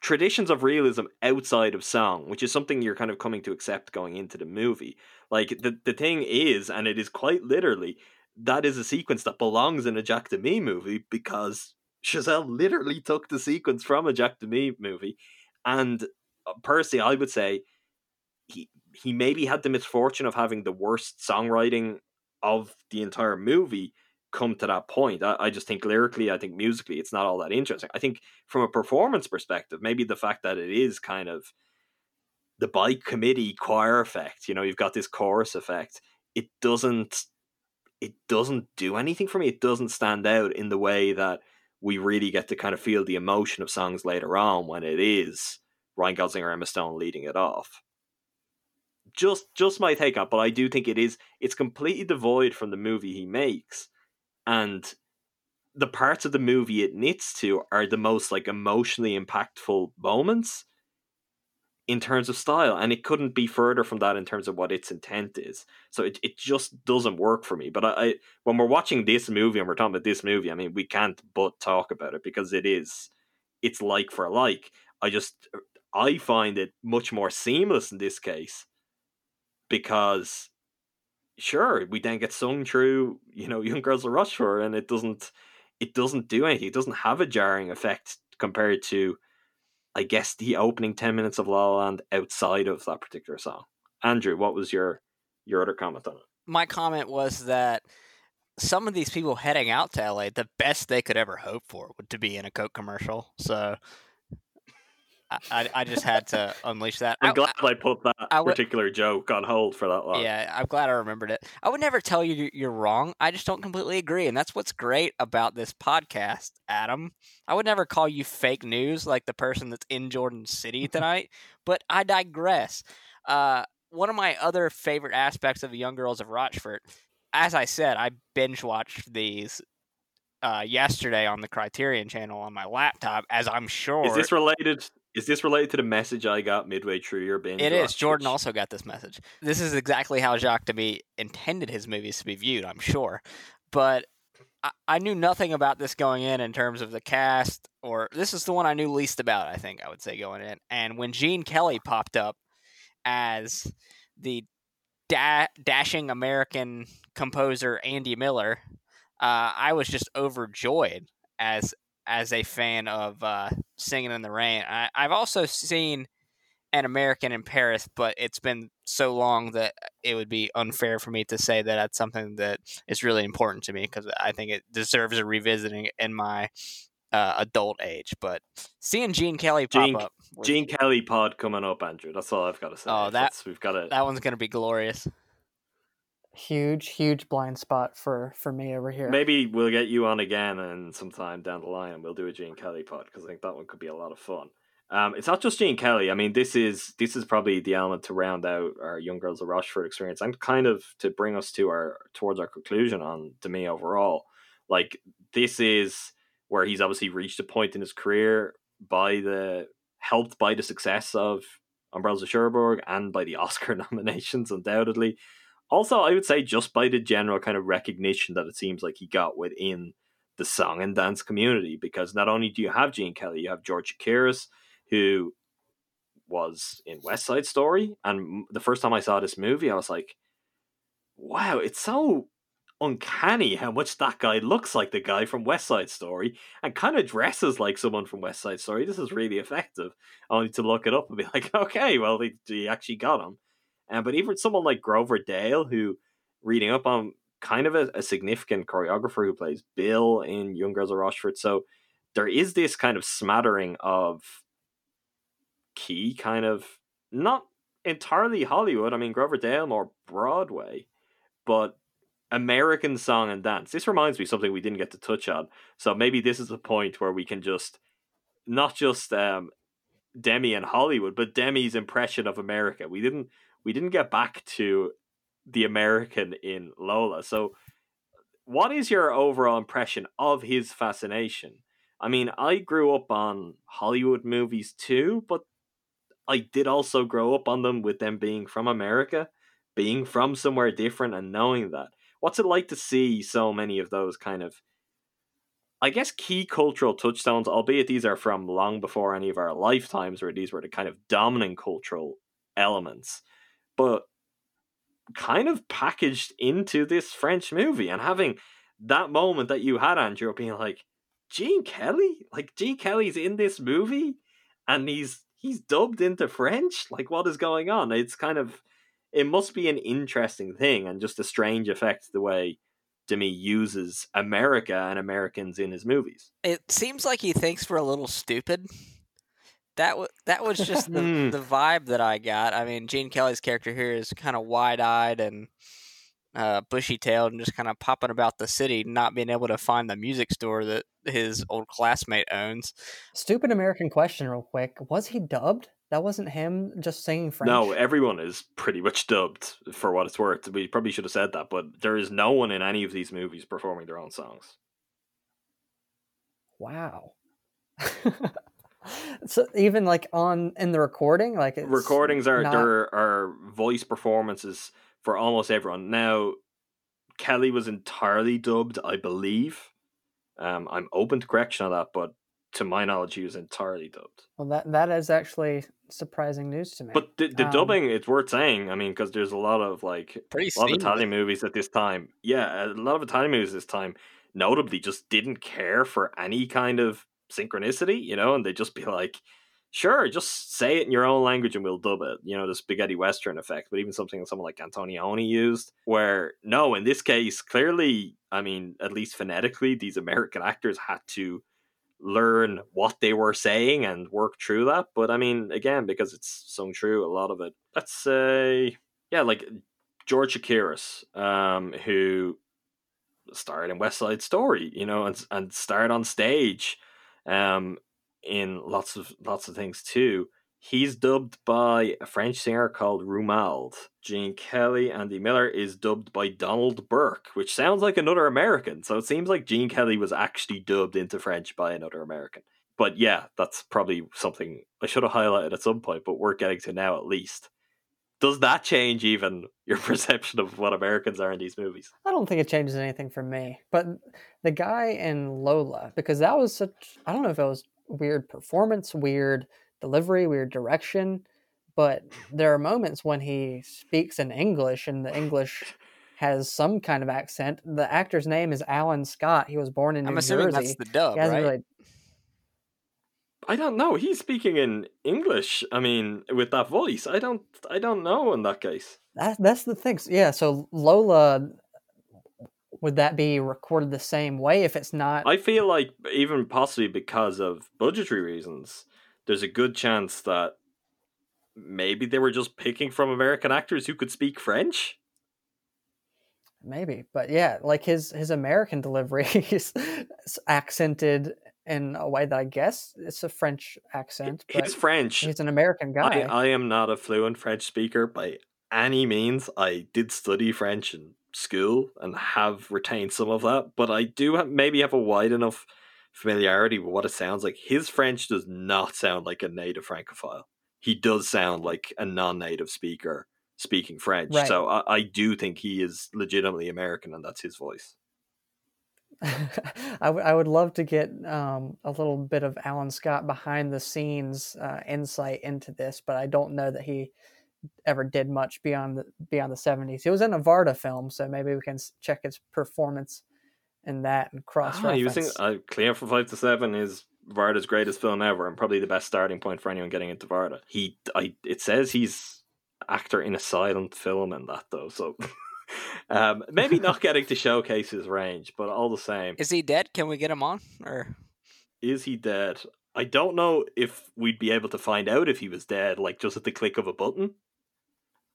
traditions of realism outside of song, which is something you're kind of coming to accept going into the movie. Like the the thing is, and it is quite literally, that is a sequence that belongs in a Jacques Demy movie because Chazelle literally took the sequence from a Jacques Demy movie, and uh, Percy, I would say he he maybe had the misfortune of having the worst songwriting of the entire movie come to that point. I, I just think lyrically, I think musically, it's not all that interesting. I think from a performance perspective, maybe the fact that it is kind of the bike committee choir effect, you know, you've got this chorus effect. It doesn't it doesn't do anything for me. It doesn't stand out in the way that we really get to kind of feel the emotion of songs later on when it is Ryan Gosling or Emma Stone leading it off. Just just my take it, but I do think it is it's completely devoid from the movie he makes. And the parts of the movie it knits to are the most like emotionally impactful moments in terms of style and it couldn't be further from that in terms of what its intent is. So it, it just doesn't work for me. But I, I when we're watching this movie and we're talking about this movie i mean we can't but talk about it because it is it's like for like. I just i find it much more seamless in this case because sure we then get sung through you know young girls of rushmore and it doesn't it doesn't do anything. It doesn't have a jarring effect compared to I guess the opening ten minutes of La La Land outside of that particular song. Andrew, what was your your other comment on it? my comment was that some of these people heading out to LA, the best they could ever hope for would to be in a Coke commercial. So I, I, I just had to unleash that. I'm I- glad I put that I would- particular joke on hold for that long. Yeah, I'm glad I remembered it. I would never tell you you- you're wrong. I just don't completely agree, and that's what's great about this podcast, Adam. I would never call you fake news like the person that's in Jordan City tonight, but I digress. Uh, one of my other favorite aspects of the Young Girls of Rochefort, as I said, I binge watched these uh, yesterday on the Criterion channel on my laptop, as I'm sure Is this related? Is this related to the message I got midway through your binge? It is. Jordan also got this message. This is exactly how Jacques Demy intended his movies to be viewed, I'm sure. But I, I knew nothing about this going in in terms of the cast, or this is the one I knew least about, I think I would say going in. And when Gene Kelly popped up as the da- dashing American composer Andy Miller, uh, I was just overjoyed as as a fan of uh, Singing in the Rain. I, I've also seen an American in Paris, but it's been so long that it would be unfair for me to say that that's something that is really important to me because I think it deserves a revisiting in my uh, adult age. But seeing Gene Kelly pop Gene- up, Gene Kelly pod coming up, Andrew. That's all I've got to say. Oh, that- That's- we've got to. that one's going to be glorious. Huge, huge blind spot for for me over here. Maybe we'll get you on again and sometime down the line, and we'll do a Gene Kelly pod because I think that one could be a lot of fun. Um, it's not just Gene Kelly. I mean, this is this is probably the element to round out our Young Girls of Rochefort experience and kind of to bring us to our towards our conclusion on to me overall. Like this is where he's obviously reached a point in his career by the helped by the success of Umbrellas of Cherbourg and by the Oscar nominations, undoubtedly. Also, I would say just by the general kind of recognition that it seems like he got within the song and dance community, because not only do you have Gene Kelly, you have George Chakiris, who was in West Side Story. And the first time I saw this movie, I was like, wow, it's so uncanny how much that guy looks like the guy from West Side Story and kind of dresses like someone from West Side Story. This is really effective. Only to look it up and be like, okay, well, they, they actually got him. But even someone like Grover Dale, who reading up on kind of a, a significant choreographer who plays Bill in Young Girls of Rochefort. So there is this kind of smattering of key kind of not entirely Hollywood. I mean, Grover Dale more Broadway, but American song and dance. This reminds me something we didn't get to touch on. So maybe this is a point where we can just not just um, Demy and Hollywood, but Demy's impression of America. We didn't we didn't get back to the American in Lola. So what is your overall impression of his fascination? I mean, I grew up on Hollywood movies too, but I did also grow up on them with them being from America, being from somewhere different and knowing that. What's it like to see so many of those kind of I guess key cultural touchstones, albeit these are from long before any of our lifetimes, where these were the kind of dominant cultural elements, but kind of packaged into this French movie and having that moment that you had, Andrew, being like, Gene Kelly? Like Gene Kelly's in this movie and he's he's dubbed into French? Like what is going on? It's kind of it must be an interesting thing and just a strange effect the way Demy uses America and Americans in his movies. It seems like he thinks we're a little stupid. That w- that was just the, Hmm. the vibe that I got. I mean, Gene Kelly's character here is kind of wide eyed and uh, bushy tailed and just kind of popping about the city, not being able to find the music store that his old classmate owns. Stupid American question, real quick. Was he dubbed? That wasn't him just singing French. No, everyone is pretty much dubbed for what it's worth. We probably should have said that, but there is no one in any of these movies performing their own songs. Wow. so even like on in the recording, like it's Recordings are not- there are voice performances for almost everyone. Now, Kelly was entirely dubbed, I believe. Um, I'm open to correction on that, but to my knowledge, he was entirely dubbed. Well, that that is actually surprising news to me. But the, the Um, dubbing, it's worth saying. I mean, because there's a lot of like Pretty a lot of seamless. Italian movies at this time. Yeah, a lot of Italian movies this time notably just didn't care for any kind of synchronicity, you know, and they'd just be like, sure, just say it in your own language and we'll dub it, you know, the spaghetti western effect. But even something someone like Antonioni used, where no, in this case, clearly, I mean, at least phonetically, these American actors had to learn what they were saying and work through that. But I mean, again, because it's sung true, a lot of it. Let's say, yeah, like George Chakiris, um, who starred in West Side Story, you know, and and starred on stage, um, in lots of lots of things too. He's dubbed by a French singer called Romuald. Gene Kelly, Andy Miller is dubbed by Donald Burke, which sounds like another American. So it seems like Gene Kelly was actually dubbed into French by another American. But yeah, that's probably something I should have highlighted at some point, but we're getting to now at least. Does that change even your perception of what Americans are in these movies? I don't think it changes anything for me. But the guy in Lola, because that was such I don't know if it was weird performance, weird delivery, weird direction, but there are moments when he speaks in English and the English has some kind of accent. The actor's name is Alan Scott. He was born in New I'm assuming Jersey. that's the dub, he hasn't right? really I don't know. He's speaking in English. I mean, with that voice, I don't. I don't know. In that case, That, that's the thing. Yeah, so Lola, would that be recorded the same way if it's not? I feel like even possibly because of budgetary reasons, there's a good chance that maybe they were just picking from American actors who could speak French. Maybe, but yeah, like his his American delivery is accented in a way that I guess it's a French accent, but He's French. he's an American guy. I, I am not a fluent French speaker by any means. I did study French in school and have retained some of that, but I do have, maybe have a wide enough familiarity with what it sounds like. His French does not sound like a native francophile. He does sound like a non-native speaker speaking French. Right. So I, I do think he is legitimately American, and that's his voice. I, w- I would love to get um, a little bit of Alan Scott behind the scenes uh, insight into this, but I don't know that he ever did much beyond the beyond the seventies. He was in a Varda film, so maybe we can check his performance in that and cross Ah, he was reference. in, uh, Cleo from Five to Seven is Varda's greatest film ever, and probably the best starting point for anyone getting into Varda. He, I, it says he's actor in a silent film and that though, so um, maybe not getting to showcase his range, but all the same, Is he dead? Can we get him on? Or is he dead? I don't know if we'd be able to find out if he was dead, like just at the click of a button.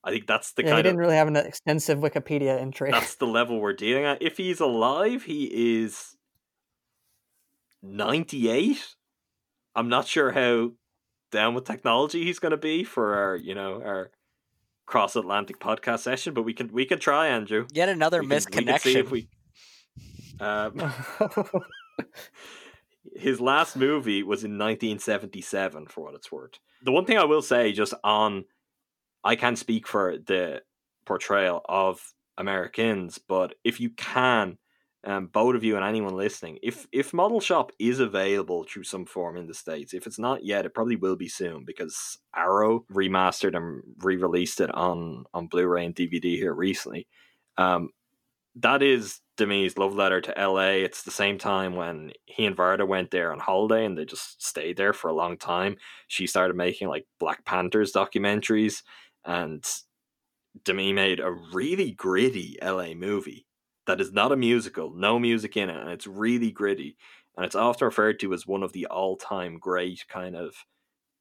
I think that's the yeah, he didn't of really have an extensive Wikipedia entry. that's the level we're dealing at. If he's alive, he is 98. I'm not sure how down with technology he's going to be for our, you know, our cross Atlantic podcast session, but we can we can try, Andrew. yet another We can- we can see misconnection. if we- um, his last movie was in 1977 for what it's worth the one thing i will say just on i can't speak for the portrayal of americans but if you can um, both of you and anyone listening if if model shop is available through some form in the states if it's not yet it probably will be soon because arrow remastered and re-released it on on blu-ray and dvd here recently um that is Demy's love letter to LA. It's the same time when he and Varda went there on holiday and they just stayed there for a long time. She started making like Black Panthers documentaries and Demy made a really gritty LA movie that is not a musical, no music in it, and it's really gritty. And it's often referred to as one of the all time great kind of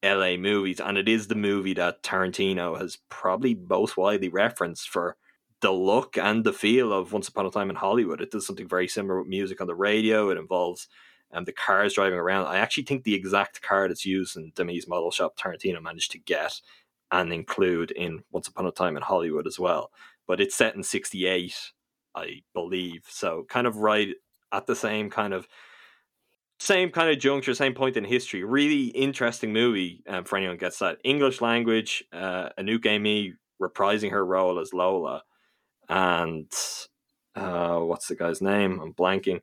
LA movies. And it is the movie that Tarantino has probably most widely referenced for the look and the feel of Once Upon a Time in Hollywood. It does something very similar with music on the radio. It involves um, the cars driving around. I actually think the exact car that's used in Demy's model shop Tarantino managed to get and include in Once Upon a Time in Hollywood as well. But it's set in 68, I believe. So kind of right at the same kind of same kind of juncture, same point in history. Really interesting movie um, for anyone who gets that. English language, uh, Anouk Aimée reprising her role as Lola and uh, what's the guy's name? I'm blanking.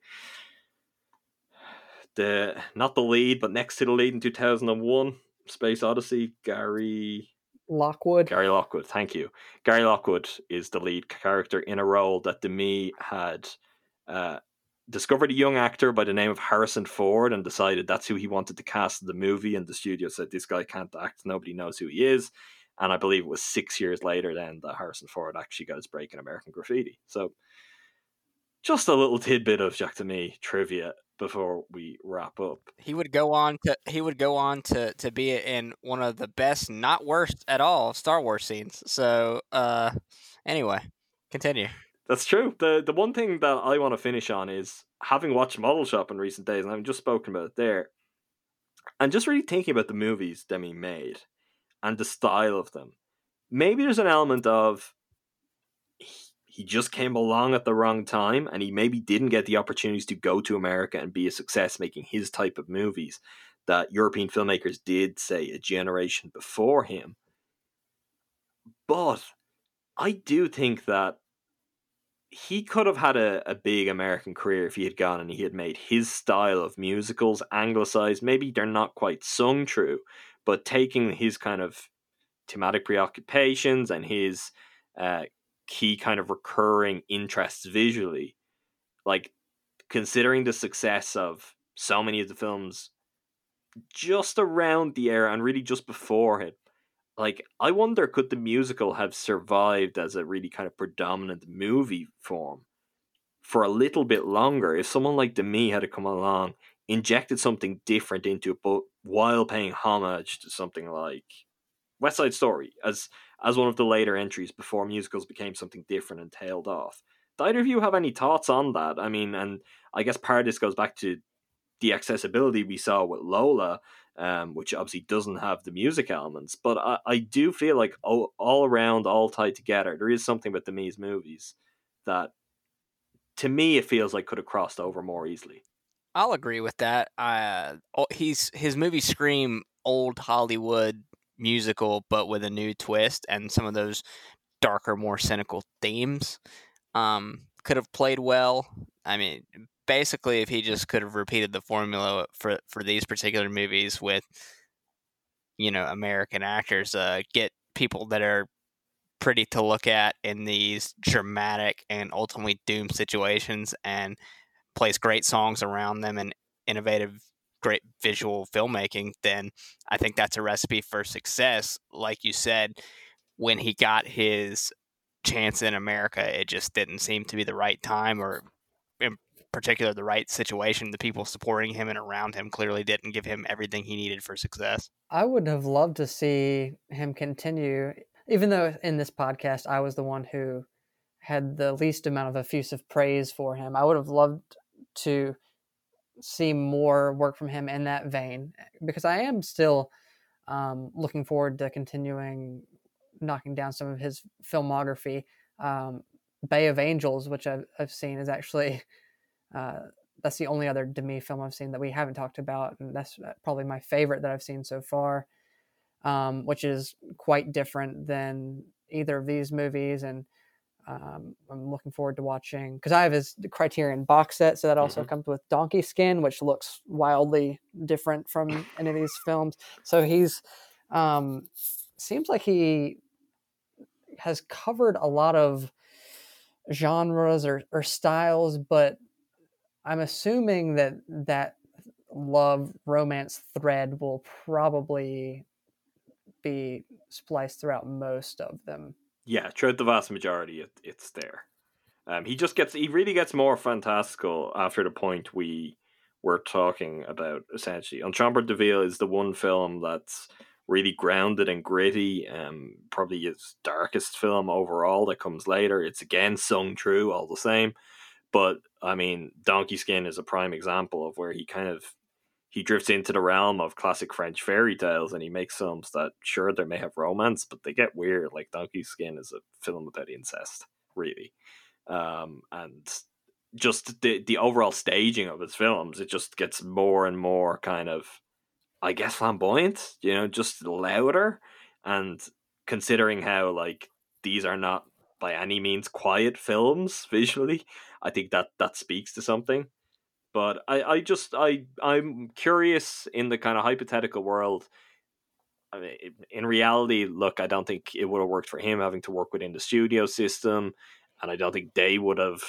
The not the lead, but next to the lead in 2001, Space Odyssey, Gary Lockwood. Gary Lockwood. Thank you. Gary Lockwood is the lead character in a role that Demy had uh, discovered a young actor by the name of Harrison Ford and decided that's who he wanted to cast in the movie. And the studio said this guy can't act. Nobody knows who he is. And I believe it was six years later then that Harrison Ford actually got his break in American Graffiti. So just a little tidbit of Jacques Demy trivia before we wrap up. he would go on to he would go on to to be in one of the best, not worst at all, Star Wars scenes. So uh anyway, continue. That's true. The the one thing that I want to finish on is having watched Model Shop in recent days, and I've just spoken about it there, and just really thinking about the movies Demy made and the style of them. Maybe there's an element of he, just came along at the wrong time, and he maybe didn't get the opportunities to go to America and be a success making his type of movies that European filmmakers did, say, a generation before him. But I do think that he could have had a, a big American career if he had gone and he had made his style of musicals anglicized. Maybe they're not quite sung true, but taking his kind of thematic preoccupations and his uh, key kind of recurring interests visually, like considering the success of so many of the films just around the era and really just before it, like I wonder could the musical have survived as a really kind of predominant movie form for a little bit longer? If someone like Demy had to come along, injected something different into it, but while paying homage to something like West Side Story as as one of the later entries before musicals became something different and tailed off. Do either of you have any thoughts on that? I mean, and I guess part of this goes back to the accessibility we saw with Lola, um, which obviously doesn't have the music elements. But I, I do feel like all, all around, all tied together, there is something with Demy's movies that, to me, it feels like could have crossed over more easily. I'll agree with that. Uh, he's his movie Scream, old Hollywood musical, but with a new twist and some of those darker, more cynical themes. Um, could have played well. I mean, basically, if he just could have repeated the formula for for these particular movies with, you know, American actors, uh, get people that are pretty to look at in these dramatic and ultimately doomed situations, and place great songs around them and innovative, great visual filmmaking, then I think that's a recipe for success. Like you said, when he got his chance in America, it just didn't seem to be the right time or in particular the right situation. The people supporting him and around him clearly didn't give him everything he needed for success. I would have loved to see him continue, even though in this podcast I was the one who had the least amount of effusive praise for him. I would have loved to see more work from him in that vein because I am still um, looking forward to continuing knocking down some of his filmography. Um, Bay of Angels, which I've, I've seen, is actually uh, that's the only other Demy film I've seen that we haven't talked about, and that's uh, probably my favorite that I've seen so far, um, which is quite different than either of these movies. And um, I'm looking forward to watching because I have his Criterion box set, so that also mm-hmm. comes with Donkey Skin, which looks wildly different from any of these films. So he's um, seems like he has covered a lot of genres or, or styles, but I'm assuming that that love romance thread will probably be spliced throughout most of them. Yeah, throughout the vast majority, it, it's there. Um, he just gets he really gets more fantastical after the point we were talking about. Essentially, Chambre en Ville is the one film that's really grounded and gritty. Um, probably his darkest film overall that comes later. It's again sung true all the same. But I mean, Donkey Skin is a prime example of where he kind of he drifts into the realm of classic French fairy tales and he makes films that sure they may have romance, but they get weird. Like Donkey Skin is a film about incest, really. Um, and just the the overall staging of his films, it just gets more and more kind of I guess flamboyant, you know, just louder. And considering how like these are not by any means quiet films visually, I think that that speaks to something. But I, I just I I'm curious in the kind of hypothetical world. I mean, in reality, look, I don't think it would have worked for him having to work within the studio system, and I don't think they would have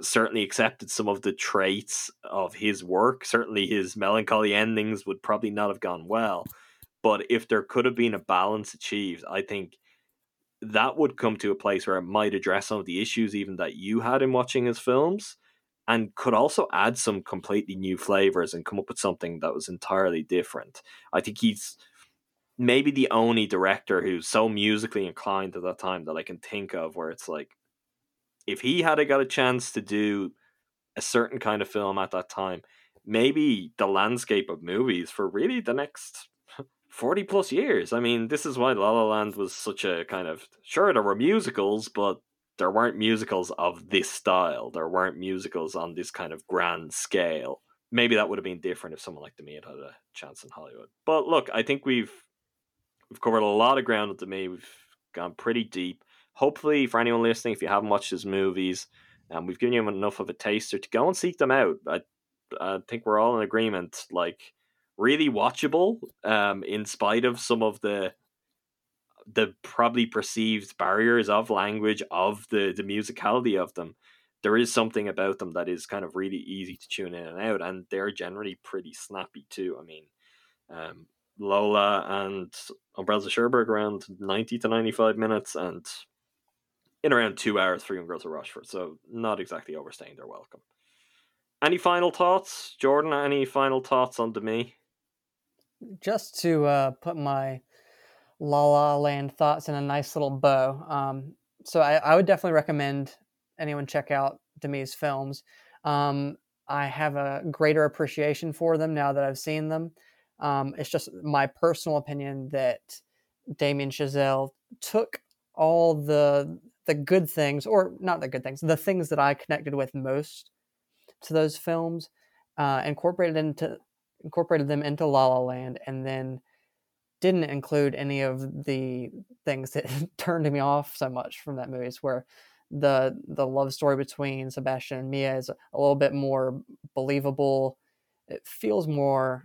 certainly accepted some of the traits of his work. Certainly, his melancholy endings would probably not have gone well. But if there could have been a balance achieved, I think that would come to a place where it might address some of the issues even that you had in watching his films and could also add some completely new flavors and come up with something that was entirely different. I think he's maybe the only director who's so musically inclined at that time that I can think of where it's like if he had got a chance to do a certain kind of film at that time, maybe the landscape of movies for really the next 40 plus years. I mean, this is why La La Land was such a kind of sure there were musicals, but there weren't musicals of this style. There weren't musicals on this kind of grand scale. Maybe that would have been different if someone like Demy had had a chance in Hollywood. But look, I think we've we've covered a lot of ground with Demy. We've gone pretty deep hopefully, for anyone listening, if you haven't watched his movies, um, we've given you enough of a taster to go and seek them out. I, I think we're all in agreement. Like, really watchable, um, in spite of some of the the probably perceived barriers of language of the the musicality of them. There is something about them that is kind of really easy to tune in and out, and they're generally pretty snappy too. I mean, um, Lola and Umbrellas of Cherbourg around ninety to ninety five minutes, and in around two hours for Young Girls of Rochefort, so not exactly overstaying their welcome. Any final thoughts, Jordan? Any final thoughts on me? Just to uh, put my La La Land thoughts in a nice little bow. Um, so I, I, would definitely recommend anyone check out Demy's films. Um, I have a greater appreciation for them now that I've seen them. Um, it's just my personal opinion that Damien Chazelle took all the the good things, or not the good things, the things that I connected with most to those films, uh, incorporated into incorporated them into La La Land, and then didn't include any of the things that turned me off so much from that movie. It's where the the love story between Sebastian and Mia is a little bit more believable. It feels more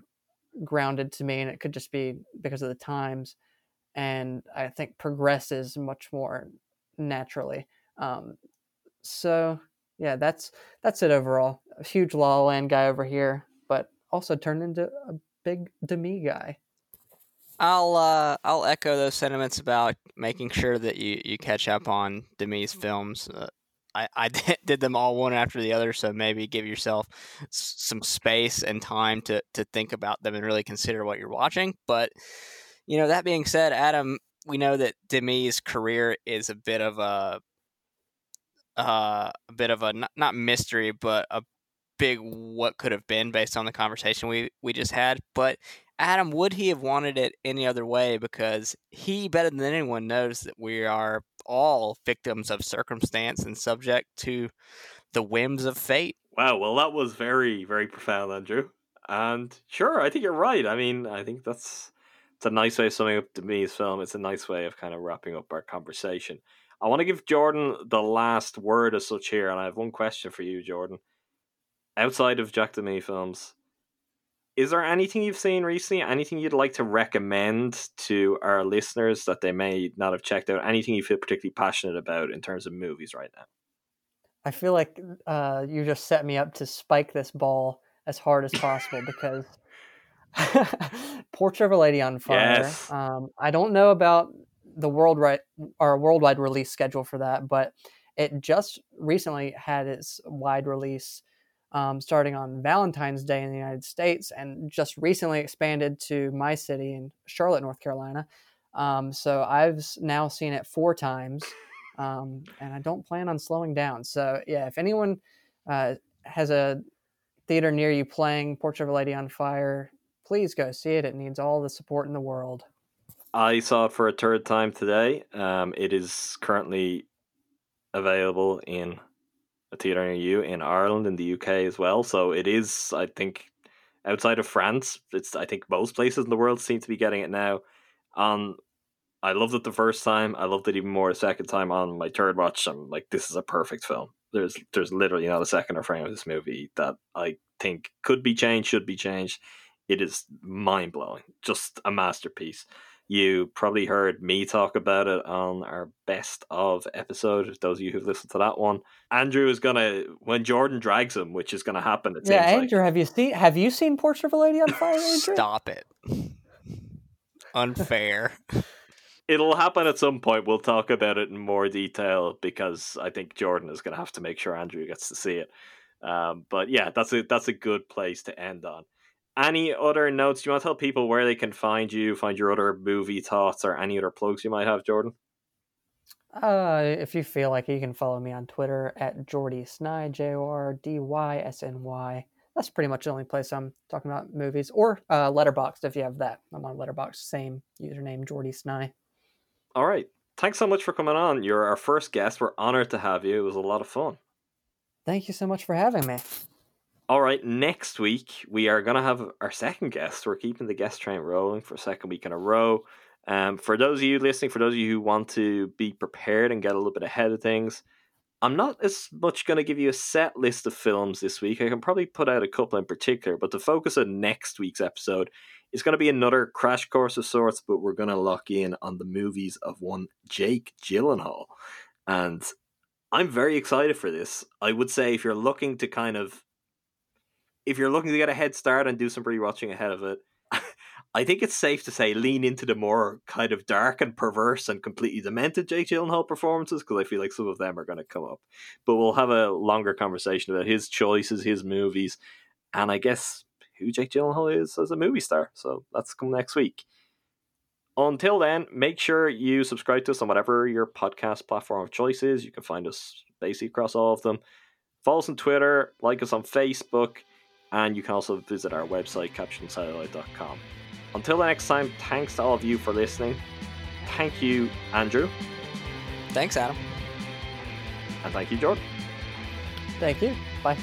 grounded to me, and it could just be because of the times. And I think progresses much more naturally. Um, so yeah, that's that's it overall. A huge La La Land guy over here, but also turned into a big Demy guy. I'll uh, I'll echo those sentiments about making sure that you, you catch up on Demy's films. Uh, I, I did them all one after the other, so maybe give yourself some space and time to, to think about them and really consider what you're watching. But you know, that being said, Adam, we know that Demy's career is a bit of a uh, a bit of a not, not mystery, but a big what could have been based on the conversation we we just had. But Adam, would he have wanted it any other way? Because he, better than anyone, knows that we are all victims of circumstance and subject to the whims of fate. Wow, well, that was very, very profound, Andrew. And sure, I think you're right. I mean, I think that's it's a nice way of summing up Demy's film. It's a nice way of kind of wrapping up our conversation. I want to give Jordan the last word as such here, and I have one question for you, Jordan. Outside of Jacques Demy films, is there anything you've seen recently? Anything you'd like to recommend to our listeners that they may not have checked out? Anything you feel particularly passionate about in terms of movies right now? I feel like uh, you just set me up to spike this ball as hard as possible because Portrait of a Lady on Fire. Yes. Um, I don't know about the worldwide or worldwide release schedule for that, but it just recently had its wide release um, starting on Valentine's Day in the United States, and just recently expanded to my city in Charlotte, North Carolina. Um, so I've now seen it four times, um, and I don't plan on slowing down. So yeah, if anyone uh, has a theater near you playing Portrait of a Lady on Fire, please go see it. It needs all the support in the world. I saw it for a third time today. Um, it is currently available in a theater near you in Ireland, in the UK as well. So it is, I think, outside of France, it's I think most places in the world seem to be getting it now. Um, I loved it the first time. I loved it even more the second time. On my third watch, I'm like, this is a perfect film. There's there's literally not a second or frame of this movie that I think could be changed, should be changed. It is mind blowing, just a masterpiece. You probably heard me talk about it on our best of episode. Those of you who've listened to that one, Andrew is gonna when Jordan drags him, which is gonna happen. It yeah, seems Andrew, like. have you seen have you seen Portrait of a Lady on Fire, Andrew? Stop it. Unfair. It'll happen at some point. We'll talk about it in more detail because I think Jordan is gonna have to make sure Andrew gets to see it. Um, but yeah, that's a that's a good place to end on. Any other notes? Do you want to tell people where they can find you, find your other movie thoughts, or any other plugs you might have, Jordan? Uh, if you feel like it, you can follow me on Twitter at Jordy Sny, J O R D Y S N Y. That's pretty much the only place I'm talking about movies, or uh, Letterboxd if you have that. I'm on Letterboxd, same username, Jordy Sny. All right. Thanks so much for coming on. You're our first guest. We're honored to have you. It was a lot of fun. Thank you so much for having me. All right, next week we are going to have our second guest. We're keeping the guest train rolling for a second week in a row. Um, for those of you listening, for those of you who want to be prepared and get a little bit ahead of things, I'm not as much going to give you a set list of films this week. I can probably put out a couple in particular, but the focus of next week's episode is going to be another crash course of sorts, but we're going to lock in on the movies of one Jake Gyllenhaal. And I'm very excited for this. I would say if you're looking to kind of if you're looking to get a head start and do some rewatching ahead of it, I think it's safe to say lean into the more kind of dark and perverse and completely demented Jake Gyllenhaal performances because I feel like some of them are going to come up. But we'll have a longer conversation about his choices, his movies, and I guess who Jake Gyllenhaal is as a movie star. So that's come next week. Until then, make sure you subscribe to us on whatever your podcast platform of choice is. You can find us basically across all of them. Follow us on Twitter, like us on Facebook, and you can also visit our website, captionsatellite.com. Until the next time, thanks to all of you for listening. Thank you, Andrew. Thanks, Adam. And thank you, Jordan. Thank you. Bye.